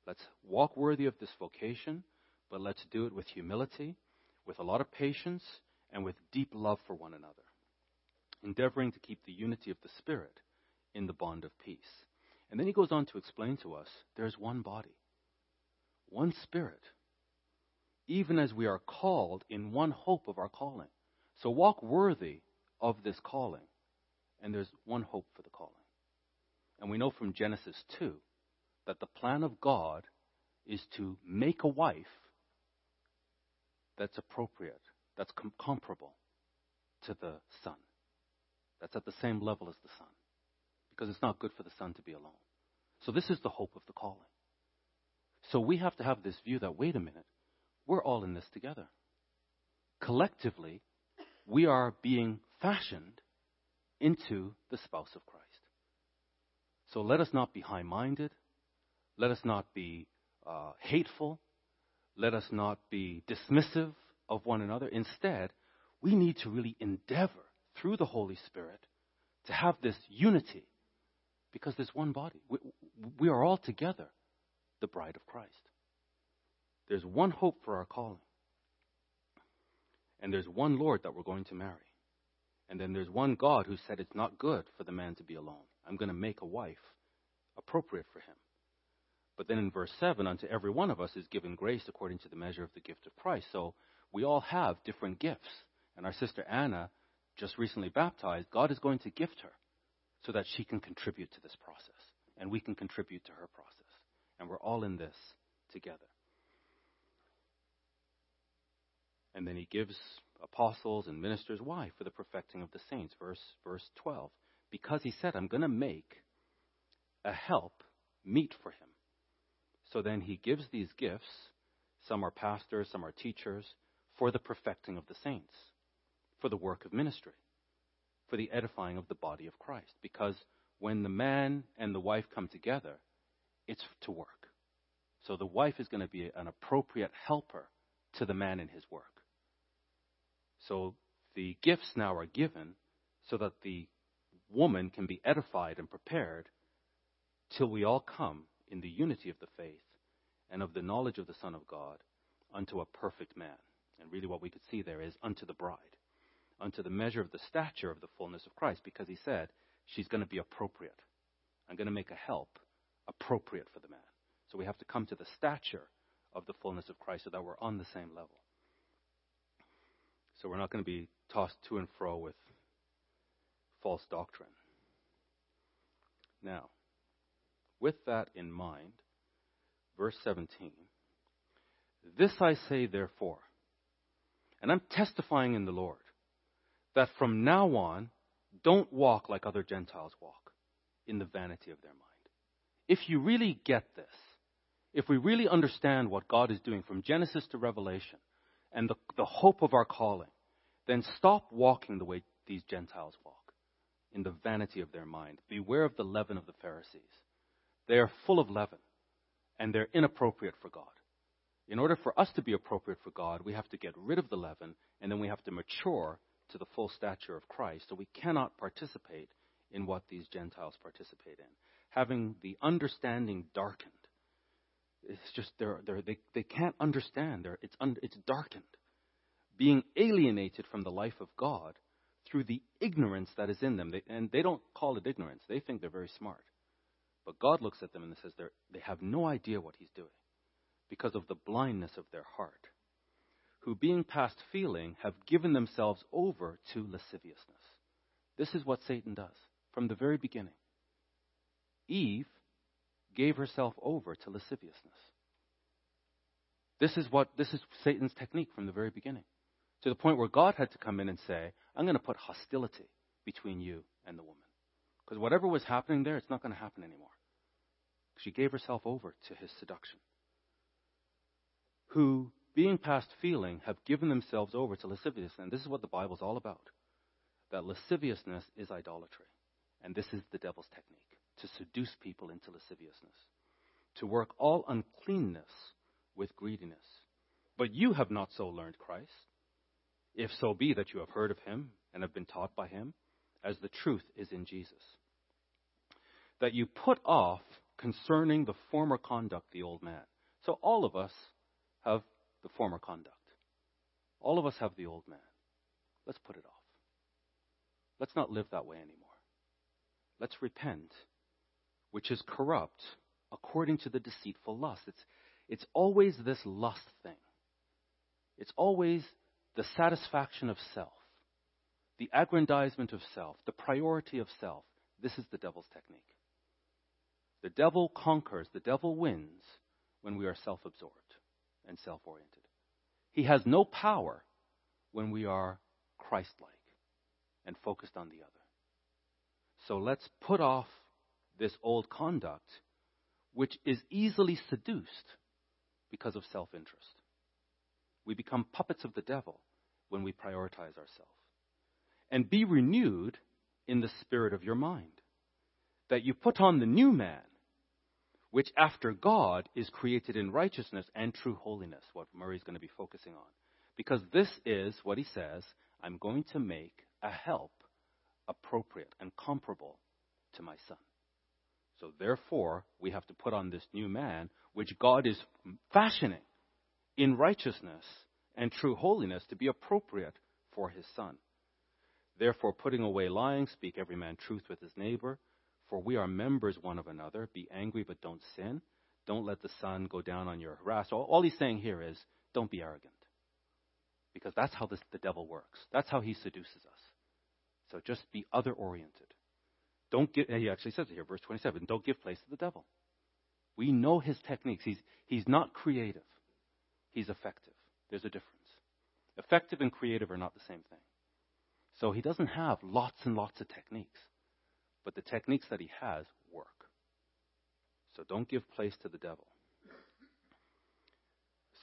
Let's walk worthy of this vocation, but let's do it with humility, with a lot of patience, and with deep love for one another, endeavoring to keep the unity of the Spirit in the bond of peace. And then he goes on to explain to us there's one body, one Spirit, even as we are called in one hope of our calling. So walk worthy of this calling. And there's one hope for the calling. And we know from Genesis 2 that the plan of God is to make a wife that's appropriate, that's com- comparable to the Son, that's at the same level as the Son. Because it's not good for the Son to be alone. So this is the hope of the calling. So we have to have this view that, wait a minute, we're all in this together. Collectively, we are being fashioned into the spouse of Christ. So let us not be high minded. Let us not be uh, hateful. Let us not be dismissive of one another. Instead, we need to really endeavor through the Holy Spirit to have this unity because there's one body. We, we are all together the bride of Christ. There's one hope for our calling. And there's one Lord that we're going to marry. And then there's one God who said it's not good for the man to be alone. I'm going to make a wife appropriate for him. But then in verse 7, unto every one of us is given grace according to the measure of the gift of Christ. So we all have different gifts. And our sister Anna, just recently baptized, God is going to gift her so that she can contribute to this process. And we can contribute to her process. And we're all in this together. And then he gives apostles and ministers. Why? For the perfecting of the saints. Verse, verse 12. Because he said, I'm going to make a help meet for him. So then he gives these gifts. Some are pastors, some are teachers, for the perfecting of the saints, for the work of ministry. For the edifying of the body of Christ. Because when the man and the wife come together, it's to work. So the wife is going to be an appropriate helper to the man in his work. So the gifts now are given so that the woman can be edified and prepared till we all come in the unity of the faith and of the knowledge of the Son of God unto a perfect man. And really, what we could see there is unto the bride, unto the measure of the stature of the fullness of Christ, because he said she's going to be appropriate. I'm going to make a help appropriate for the man. So we have to come to the stature of the fullness of Christ so that we're on the same level. So we're not going to be tossed to and fro with false doctrine. Now, with that in mind, verse 17 This I say, therefore, and I'm testifying in the Lord, that from now on, don't walk like other Gentiles walk, in the vanity of their mind. If you really get this, if we really understand what God is doing from Genesis to Revelation and the, the hope of our calling, then stop walking the way these Gentiles walk, in the vanity of their mind. Beware of the leaven of the Pharisees. They are full of leaven, and they're inappropriate for God. In order for us to be appropriate for God, we have to get rid of the leaven, and then we have to mature to the full stature of Christ. So we cannot participate in what these Gentiles participate in. Having the understanding darkened it's just they're, they're, they they can't understand. They're, it's un, it's darkened, being alienated from the life of God through the ignorance that is in them. They, and they don't call it ignorance. They think they're very smart, but God looks at them and says they they have no idea what He's doing because of the blindness of their heart, who being past feeling have given themselves over to lasciviousness. This is what Satan does from the very beginning. Eve gave herself over to lasciviousness. This is what this is Satan's technique from the very beginning. To the point where God had to come in and say, I'm going to put hostility between you and the woman. Because whatever was happening there, it's not going to happen anymore. She gave herself over to his seduction. Who, being past feeling, have given themselves over to lasciviousness. And this is what the Bible's all about. That lasciviousness is idolatry. And this is the devil's technique to seduce people into lasciviousness, to work all uncleanness with greediness. But you have not so learned Christ, if so be that you have heard of him and have been taught by him, as the truth is in Jesus. That you put off concerning the former conduct the old man. So all of us have the former conduct. All of us have the old man. Let's put it off. Let's not live that way anymore. Let's repent which is corrupt according to the deceitful lust. It's, it's always this lust thing. It's always the satisfaction of self, the aggrandizement of self, the priority of self. This is the devil's technique. The devil conquers, the devil wins when we are self absorbed and self oriented. He has no power when we are Christ like and focused on the other. So let's put off this old conduct, which is easily seduced because of self interest. We become puppets of the devil when we prioritize ourselves. And be renewed in the spirit of your mind, that you put on the new man, which after God is created in righteousness and true holiness, what Murray's going to be focusing on. Because this is what he says I'm going to make a help appropriate and comparable to my son. So therefore, we have to put on this new man, which God is fashioning in righteousness and true holiness to be appropriate for his son. Therefore, putting away lying, speak every man truth with his neighbor, for we are members one of another. Be angry, but don't sin. Don't let the sun go down on your harass. All, all he's saying here is don't be arrogant. Because that's how this, the devil works. That's how he seduces us. So just be other oriented. Don't give, he actually says it here, verse 27, don't give place to the devil. We know his techniques. He's, he's not creative, he's effective. There's a difference. Effective and creative are not the same thing. So he doesn't have lots and lots of techniques, but the techniques that he has work. So don't give place to the devil.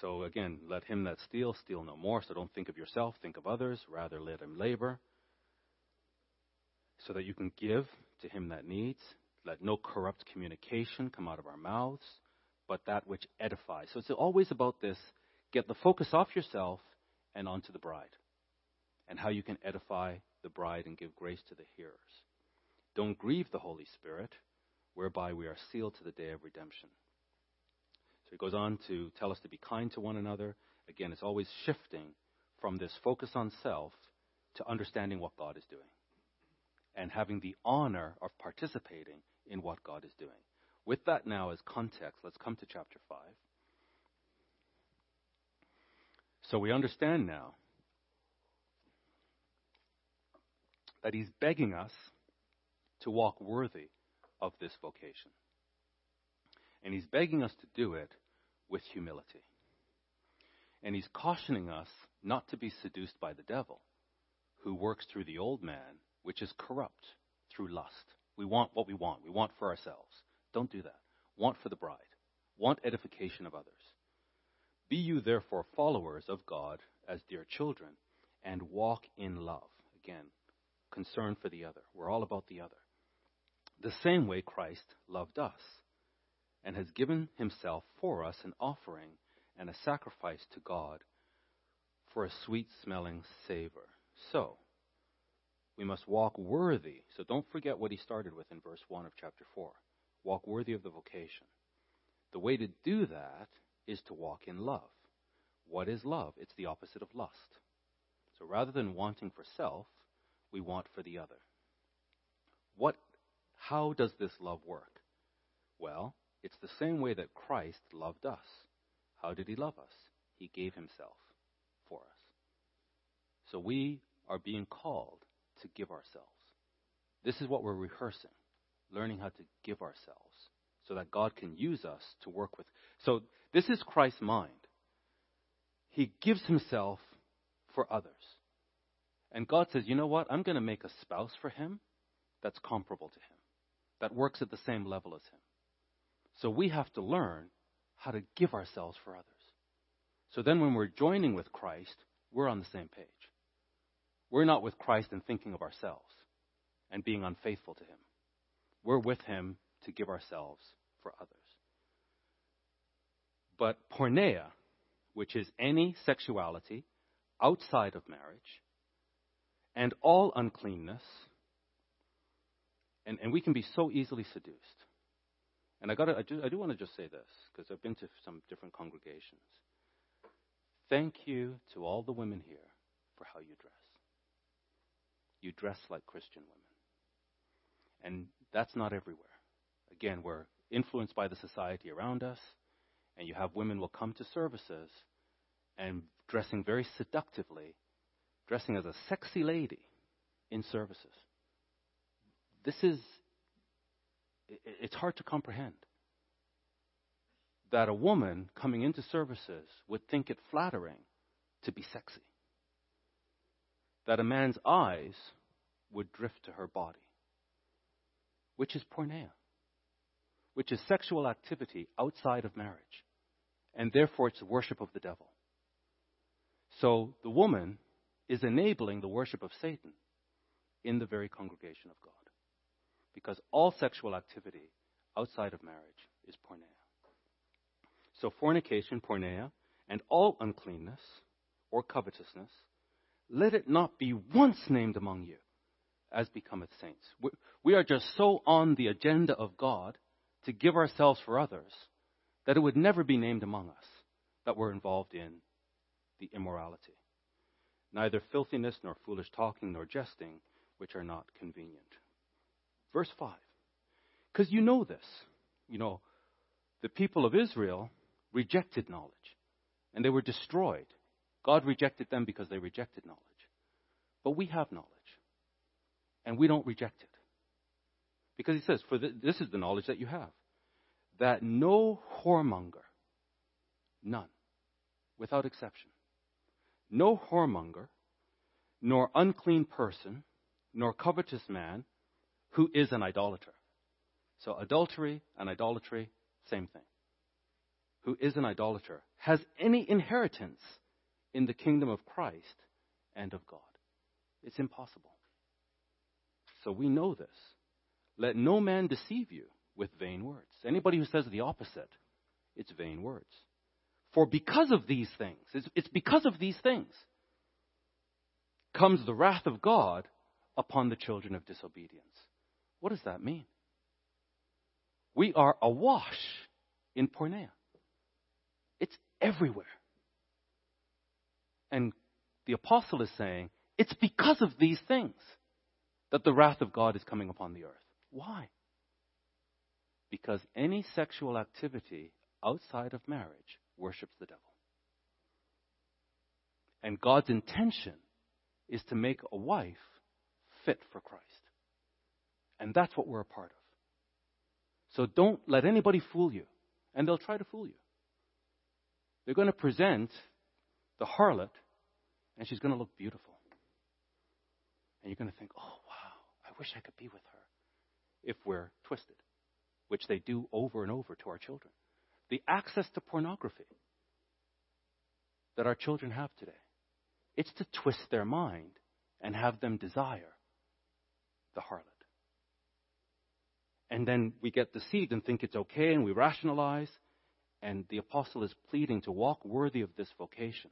So again, let him that steals, steal, no more. So don't think of yourself, think of others. Rather, let him labor so that you can give to him that needs. Let no corrupt communication come out of our mouths, but that which edifies. So it's always about this get the focus off yourself and onto the bride, and how you can edify the bride and give grace to the hearers. Don't grieve the Holy Spirit, whereby we are sealed to the day of redemption. So he goes on to tell us to be kind to one another. Again, it's always shifting from this focus on self to understanding what God is doing and having the honor of participating in what God is doing. With that now as context, let's come to chapter 5. So we understand now that he's begging us to walk worthy of this vocation. And he's begging us to do it with humility. And he's cautioning us not to be seduced by the devil, who works through the old man, which is corrupt through lust. We want what we want. We want for ourselves. Don't do that. Want for the bride. Want edification of others. Be you therefore followers of God as dear children, and walk in love. Again, concern for the other. We're all about the other. The same way Christ loved us and has given himself for us an offering and a sacrifice to God for a sweet smelling savor. So, we must walk worthy. So don't forget what he started with in verse 1 of chapter 4. Walk worthy of the vocation. The way to do that is to walk in love. What is love? It's the opposite of lust. So rather than wanting for self, we want for the other. What how does this love work? Well, it's the same way that Christ loved us. How did he love us? He gave himself for us. So we are being called to give ourselves. This is what we're rehearsing, learning how to give ourselves so that God can use us to work with. So this is Christ's mind. He gives himself for others. And God says, you know what? I'm going to make a spouse for him that's comparable to him, that works at the same level as him. So we have to learn how to give ourselves for others. So then when we're joining with Christ, we're on the same page. We're not with Christ and thinking of ourselves and being unfaithful to Him. We're with Him to give ourselves for others. But porneia, which is any sexuality outside of marriage, and all uncleanness, and, and we can be so easily seduced. And I, gotta, I, do, I do want to just say this, because I've been to some different congregations. Thank you to all the women here for how you dress you dress like Christian women. And that's not everywhere. Again, we're influenced by the society around us, and you have women will come to services and dressing very seductively, dressing as a sexy lady in services. This is, it's hard to comprehend that a woman coming into services would think it flattering to be sexy that a man's eyes would drift to her body, which is porneia, which is sexual activity outside of marriage, and therefore it's worship of the devil. So the woman is enabling the worship of Satan in the very congregation of God. Because all sexual activity outside of marriage is porneia. So fornication, porneia, and all uncleanness or covetousness let it not be once named among you, as becometh saints. We are just so on the agenda of God to give ourselves for others that it would never be named among us that we're involved in the immorality. Neither filthiness, nor foolish talking, nor jesting, which are not convenient. Verse 5. Because you know this. You know, the people of Israel rejected knowledge, and they were destroyed God rejected them because they rejected knowledge. But we have knowledge. And we don't reject it. Because he says, For this is the knowledge that you have that no whoremonger, none, without exception, no whoremonger, nor unclean person, nor covetous man who is an idolater. So adultery and idolatry, same thing. Who is an idolater has any inheritance in the kingdom of Christ and of God. It's impossible. So we know this. Let no man deceive you with vain words. Anybody who says the opposite, it's vain words. For because of these things, it's, it's because of these things, comes the wrath of God upon the children of disobedience. What does that mean? We are awash in porneia. It's everywhere. And the apostle is saying, it's because of these things that the wrath of God is coming upon the earth. Why? Because any sexual activity outside of marriage worships the devil. And God's intention is to make a wife fit for Christ. And that's what we're a part of. So don't let anybody fool you. And they'll try to fool you. They're going to present the harlot, and she's going to look beautiful. And you're going to think, oh, wow, I wish I could be with her if we're twisted, which they do over and over to our children. The access to pornography that our children have today, it's to twist their mind and have them desire the harlot. And then we get deceived and think it's okay and we rationalize. And the apostle is pleading to walk worthy of this vocation.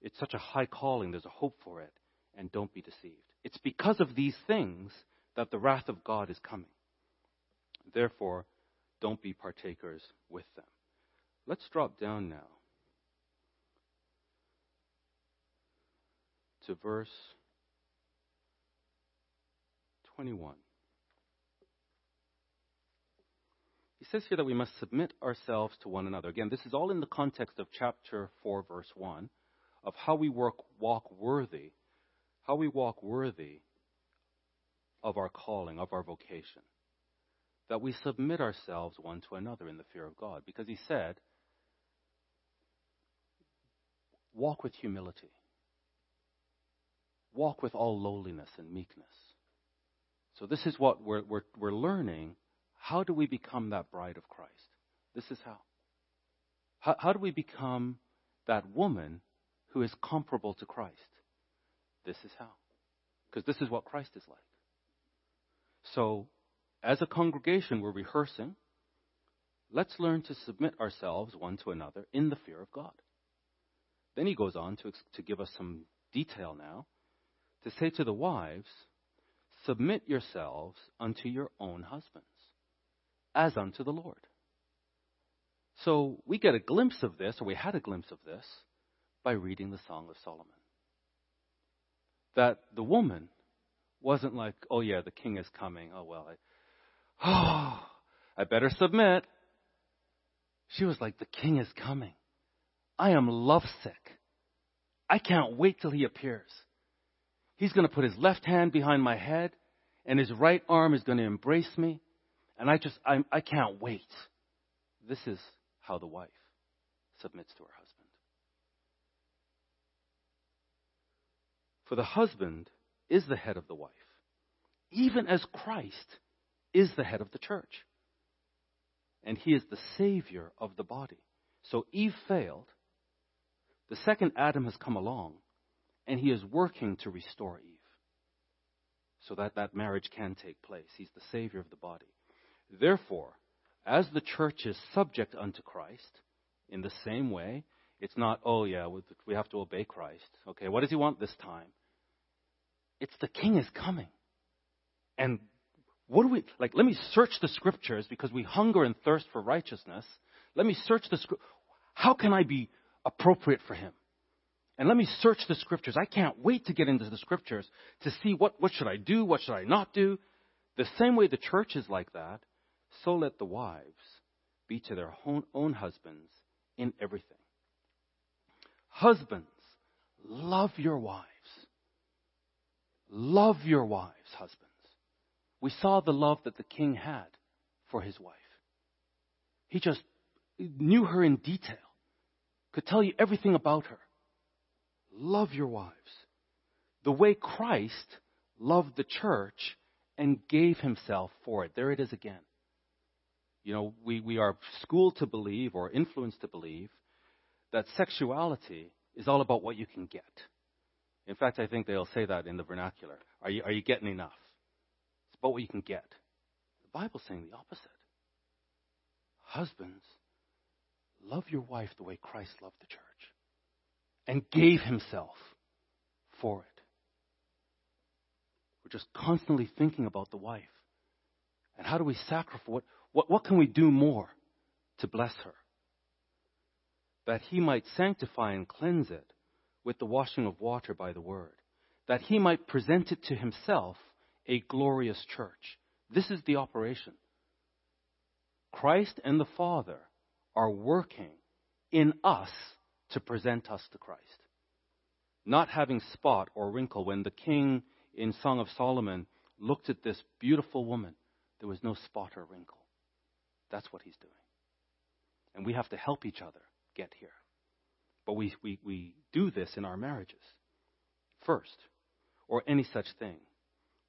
It's such a high calling, there's a hope for it. And don't be deceived. It's because of these things that the wrath of God is coming. Therefore, don't be partakers with them. Let's drop down now to verse 21. He says here that we must submit ourselves to one another. Again, this is all in the context of chapter 4, verse 1, of how we work, walk worthy, how we walk worthy of our calling, of our vocation. That we submit ourselves one to another in the fear of God. Because he said, walk with humility, walk with all lowliness and meekness. So, this is what we're, we're, we're learning how do we become that bride of Christ? This is how. How, how do we become that woman who is comparable to Christ? This is how. Because this is what Christ is like. So, as a congregation, we're rehearsing. Let's learn to submit ourselves one to another in the fear of God. Then he goes on to, to give us some detail now to say to the wives, Submit yourselves unto your own husbands as unto the Lord. So we get a glimpse of this, or we had a glimpse of this, by reading the Song of Solomon. That the woman wasn't like, oh yeah, the king is coming. Oh well, I, oh, I better submit. She was like, the king is coming. I am lovesick. I can't wait till he appears. He's going to put his left hand behind my head, and his right arm is going to embrace me, and I just, I'm, I can't wait. This is how the wife submits to her husband. For the husband is the head of the wife, even as Christ is the head of the church. And he is the Savior of the body. So Eve failed. The second Adam has come along, and he is working to restore Eve so that that marriage can take place. He's the Savior of the body. Therefore, as the church is subject unto Christ, in the same way, it's not, oh yeah, we have to obey Christ. Okay, what does he want this time? It's the king is coming. And what do we, like, let me search the scriptures because we hunger and thirst for righteousness. Let me search the scriptures. How can I be appropriate for him? And let me search the scriptures. I can't wait to get into the scriptures to see what, what should I do, what should I not do. The same way the church is like that, so let the wives be to their own, husbands in everything. Husbands, love your wives. Love your wives, husbands. We saw the love that the king had for his wife. He just knew her in detail, could tell you everything about her. Love your wives. The way Christ loved the church and gave himself for it. There it is again. You know, we, we are schooled to believe or influenced to believe that sexuality is all about what you can get. In fact, I think they'll say that in the vernacular. Are you, are you getting enough? It's about what you can get. The Bible's saying the opposite. Husbands, love your wife the way Christ loved the church and gave himself for it. We're just constantly thinking about the wife. And how do we sacrifice? What, what can we do more to bless her? That he might sanctify and cleanse it with the washing of water by the word, that he might present it to himself a glorious church. This is the operation. Christ and the Father are working in us to present us to Christ. Not having spot or wrinkle. When the king in Song of Solomon looked at this beautiful woman, there was no spot or wrinkle. That's what he's doing. And we have to help each other get here. But we, we, we do this in our marriages first, or any such thing.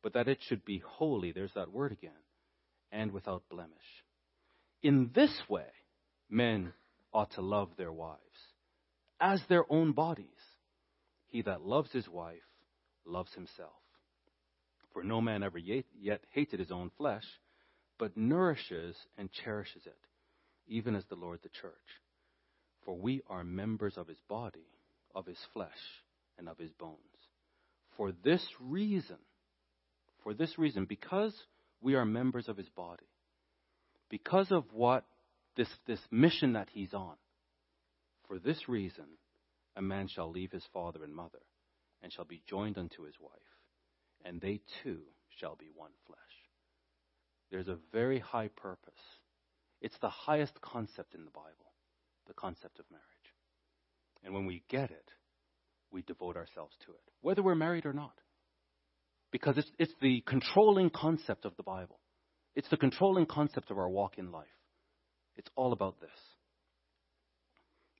But that it should be holy, there's that word again, and without blemish. In this way, men ought to love their wives as their own bodies. He that loves his wife loves himself. For no man ever yet, yet hated his own flesh, but nourishes and cherishes it, even as the Lord the church. For we are members of his body, of his flesh, and of his bones. For this reason, for this reason, because we are members of his body, because of what this, this mission that he's on, for this reason, a man shall leave his father and mother, and shall be joined unto his wife, and they two shall be one flesh. There's a very high purpose. It's the highest concept in the Bible the concept of marriage. And when we get it, we devote ourselves to it, whether we're married or not. Because it's, it's the controlling concept of the Bible, it's the controlling concept of our walk in life. It's all about this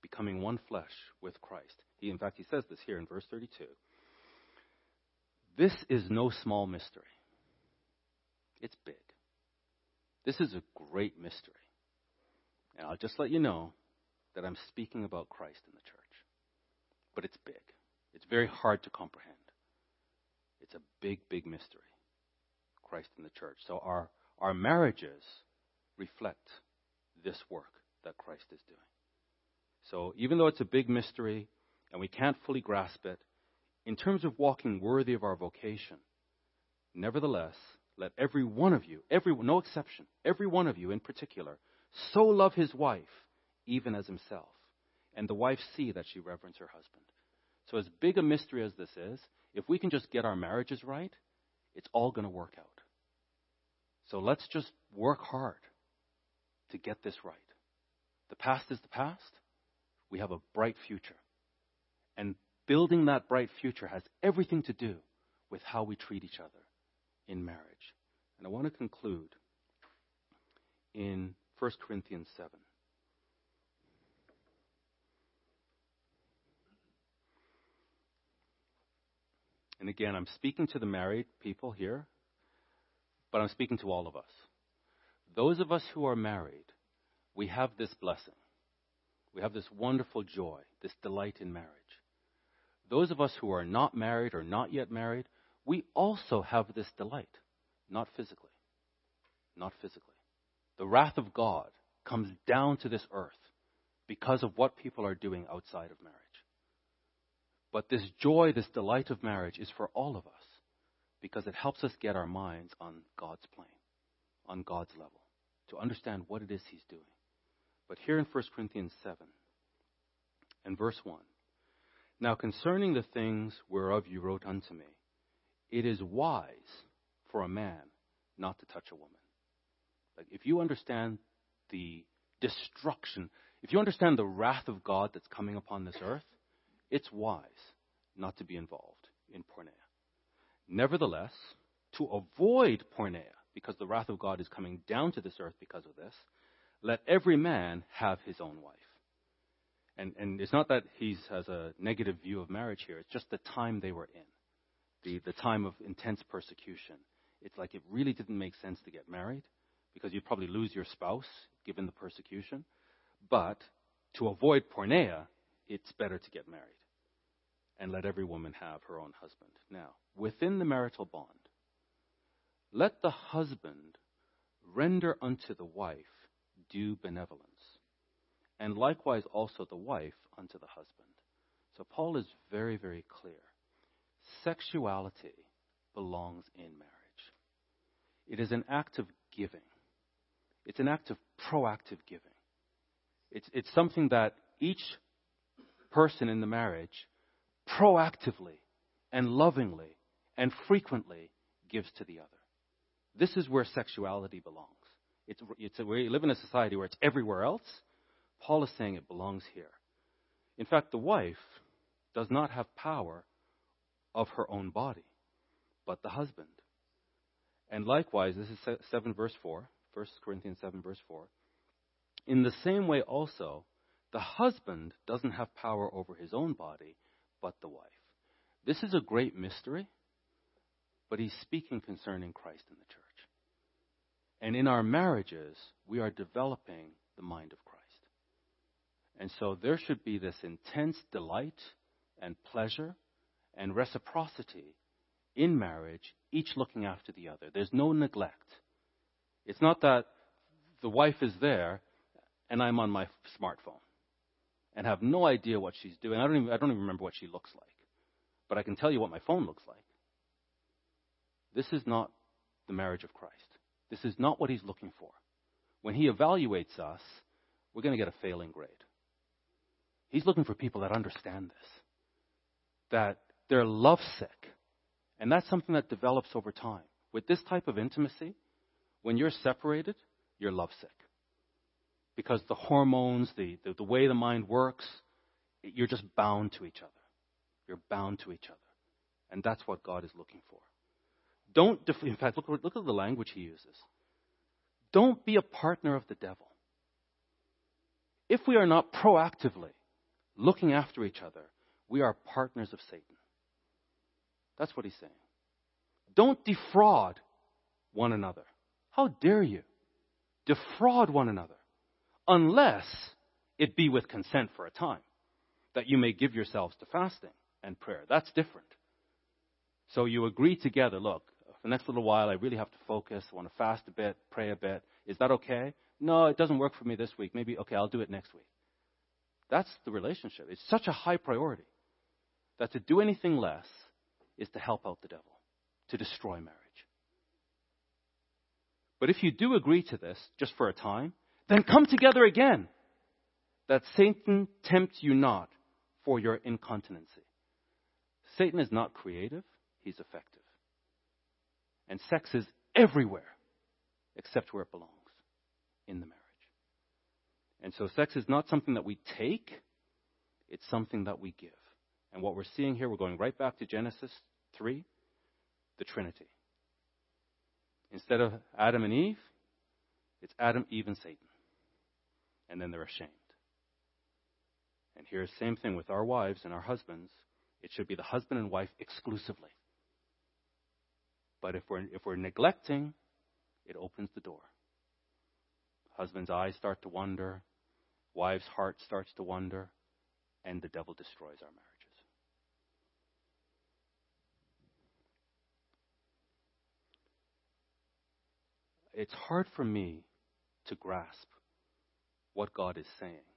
becoming one flesh with Christ. He, in fact, he says this here in verse 32. This is no small mystery. It's big. This is a great mystery. And I'll just let you know that I'm speaking about Christ in the church. But it's big, it's very hard to comprehend. It's a big, big mystery. Christ in the church. So our, our marriages reflect this work that Christ is doing. So even though it's a big mystery and we can't fully grasp it, in terms of walking worthy of our vocation, nevertheless, let every one of you, every no exception, every one of you in particular, so love his wife even as himself. And the wife see that she reverence her husband. So, as big a mystery as this is, if we can just get our marriages right, it's all going to work out. So, let's just work hard to get this right. The past is the past. We have a bright future. And building that bright future has everything to do with how we treat each other in marriage. And I want to conclude in 1 Corinthians 7. And again, I'm speaking to the married people here, but I'm speaking to all of us. Those of us who are married, we have this blessing. We have this wonderful joy, this delight in marriage. Those of us who are not married or not yet married, we also have this delight, not physically. Not physically. The wrath of God comes down to this earth because of what people are doing outside of marriage. But this joy, this delight of marriage is for all of us because it helps us get our minds on God's plane, on God's level, to understand what it is He's doing. But here in 1 Corinthians 7 and verse 1 Now concerning the things whereof you wrote unto me, it is wise for a man not to touch a woman. Like if you understand the destruction, if you understand the wrath of God that's coming upon this earth, it's wise not to be involved in porneia. Nevertheless, to avoid porneia, because the wrath of God is coming down to this earth because of this, let every man have his own wife. And, and it's not that he has a negative view of marriage here, it's just the time they were in, the, the time of intense persecution. It's like it really didn't make sense to get married because you'd probably lose your spouse given the persecution. But to avoid porneia, it's better to get married. and let every woman have her own husband. Now, within the marital bond, let the husband render unto the wife due benevolence, and likewise also the wife unto the husband. So Paul is very, very clear. Sexuality belongs in marriage. It is an act of giving. It's an act of proactive giving. It's, it's something that each person in the marriage proactively and lovingly and frequently gives to the other. This is where sexuality belongs. It's, it's a, we live in a society where it's everywhere else. Paul is saying it belongs here. In fact, the wife does not have power of her own body, but the husband. And likewise, this is 7 verse 4, 1 Corinthians 7 verse 4. In the same way also, the husband doesn't have power over his own body, but the wife. This is a great mystery, but he's speaking concerning Christ in the church. And in our marriages, we are developing the mind of Christ. And so there should be this intense delight and pleasure and reciprocity in marriage, each looking after the other. There's no neglect. It's not that the wife is there and I'm on my smartphone and have no idea what she's doing. I don't even, I don't even remember what she looks like. But I can tell you what my phone looks like. This is not the marriage of Christ. This is not what he's looking for. When he evaluates us, we're going to get a failing grade. He's looking for people that understand this, that they're lovesick. And that's something that develops over time. With this type of intimacy, when you're separated, you're lovesick because the hormones, the, the, the way the mind works, you're just bound to each other. You're bound to each other. And that's what God is looking for. Don't, def- in fact, look, look at the language he uses. Don't be a partner of the devil. If we are not proactively looking after each other, we are partners of Satan. That's what he's saying. Don't defraud one another. How dare you? Defraud one another unless it be with consent for a time, that you may give yourselves to fasting and prayer. That's different. So you agree together, look, for the next little while, I really have to focus. I want to fast a bit, pray a bit. Is that okay? No, it doesn't work for me this week. Maybe, okay, I'll do it next week. That's the relationship. It's such a high priority that to do anything less is to help out the devil, to destroy marriage. But if you do agree to this just for a time, then come together again, that Satan tempt you not for your incontinency. Satan is not creative, he's effective. And sex is everywhere except where it belongs in the marriage. And so sex is not something that we take, it's something that we give. And what we're seeing here, we're going right back to Genesis 3, the Trinity. Instead of Adam and Eve, it's Adam, Eve, and Satan and then they're ashamed. And here's the same thing with our wives and our husbands. It should be the husband and wife exclusively. But if we're, if we're neglecting, it opens the door. Husband's eyes start to wander, wife's heart starts to wander, and the devil destroys our marriages. It's hard for me to grasp what God is saying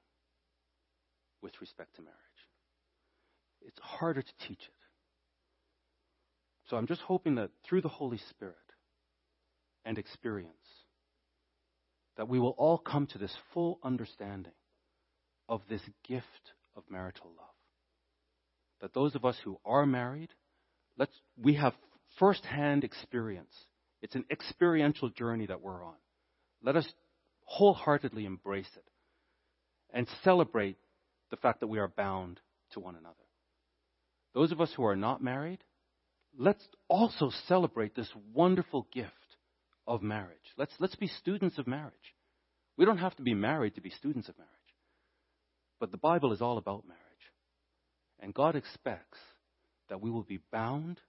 with respect to marriage. It's harder to teach it. So I'm just hoping that through the Holy Spirit and experience, that we will all come to this full understanding of this gift of marital love. That those of us who are married, let's, we have firsthand experience. It's an experiential journey that we're on. Let us wholeheartedly embrace it and celebrate the fact that we are bound to one another. Those of us who are not married, let's also celebrate this wonderful gift of marriage. Let's, let's be students of marriage. We don't have to be married to be students of marriage. But the Bible is all about marriage. And God expects that we will be bound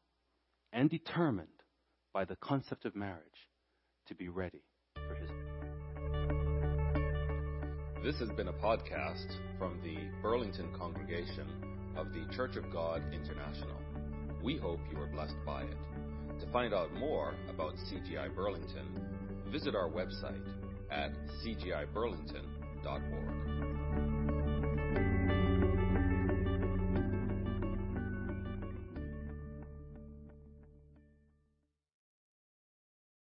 and determined by the concept of marriage to be ready for His. This has been a podcast from the Burlington congregation of the Church of God International. We hope you are blessed by it. To find out more about CGI Burlington, visit our website at cgiburlington.org.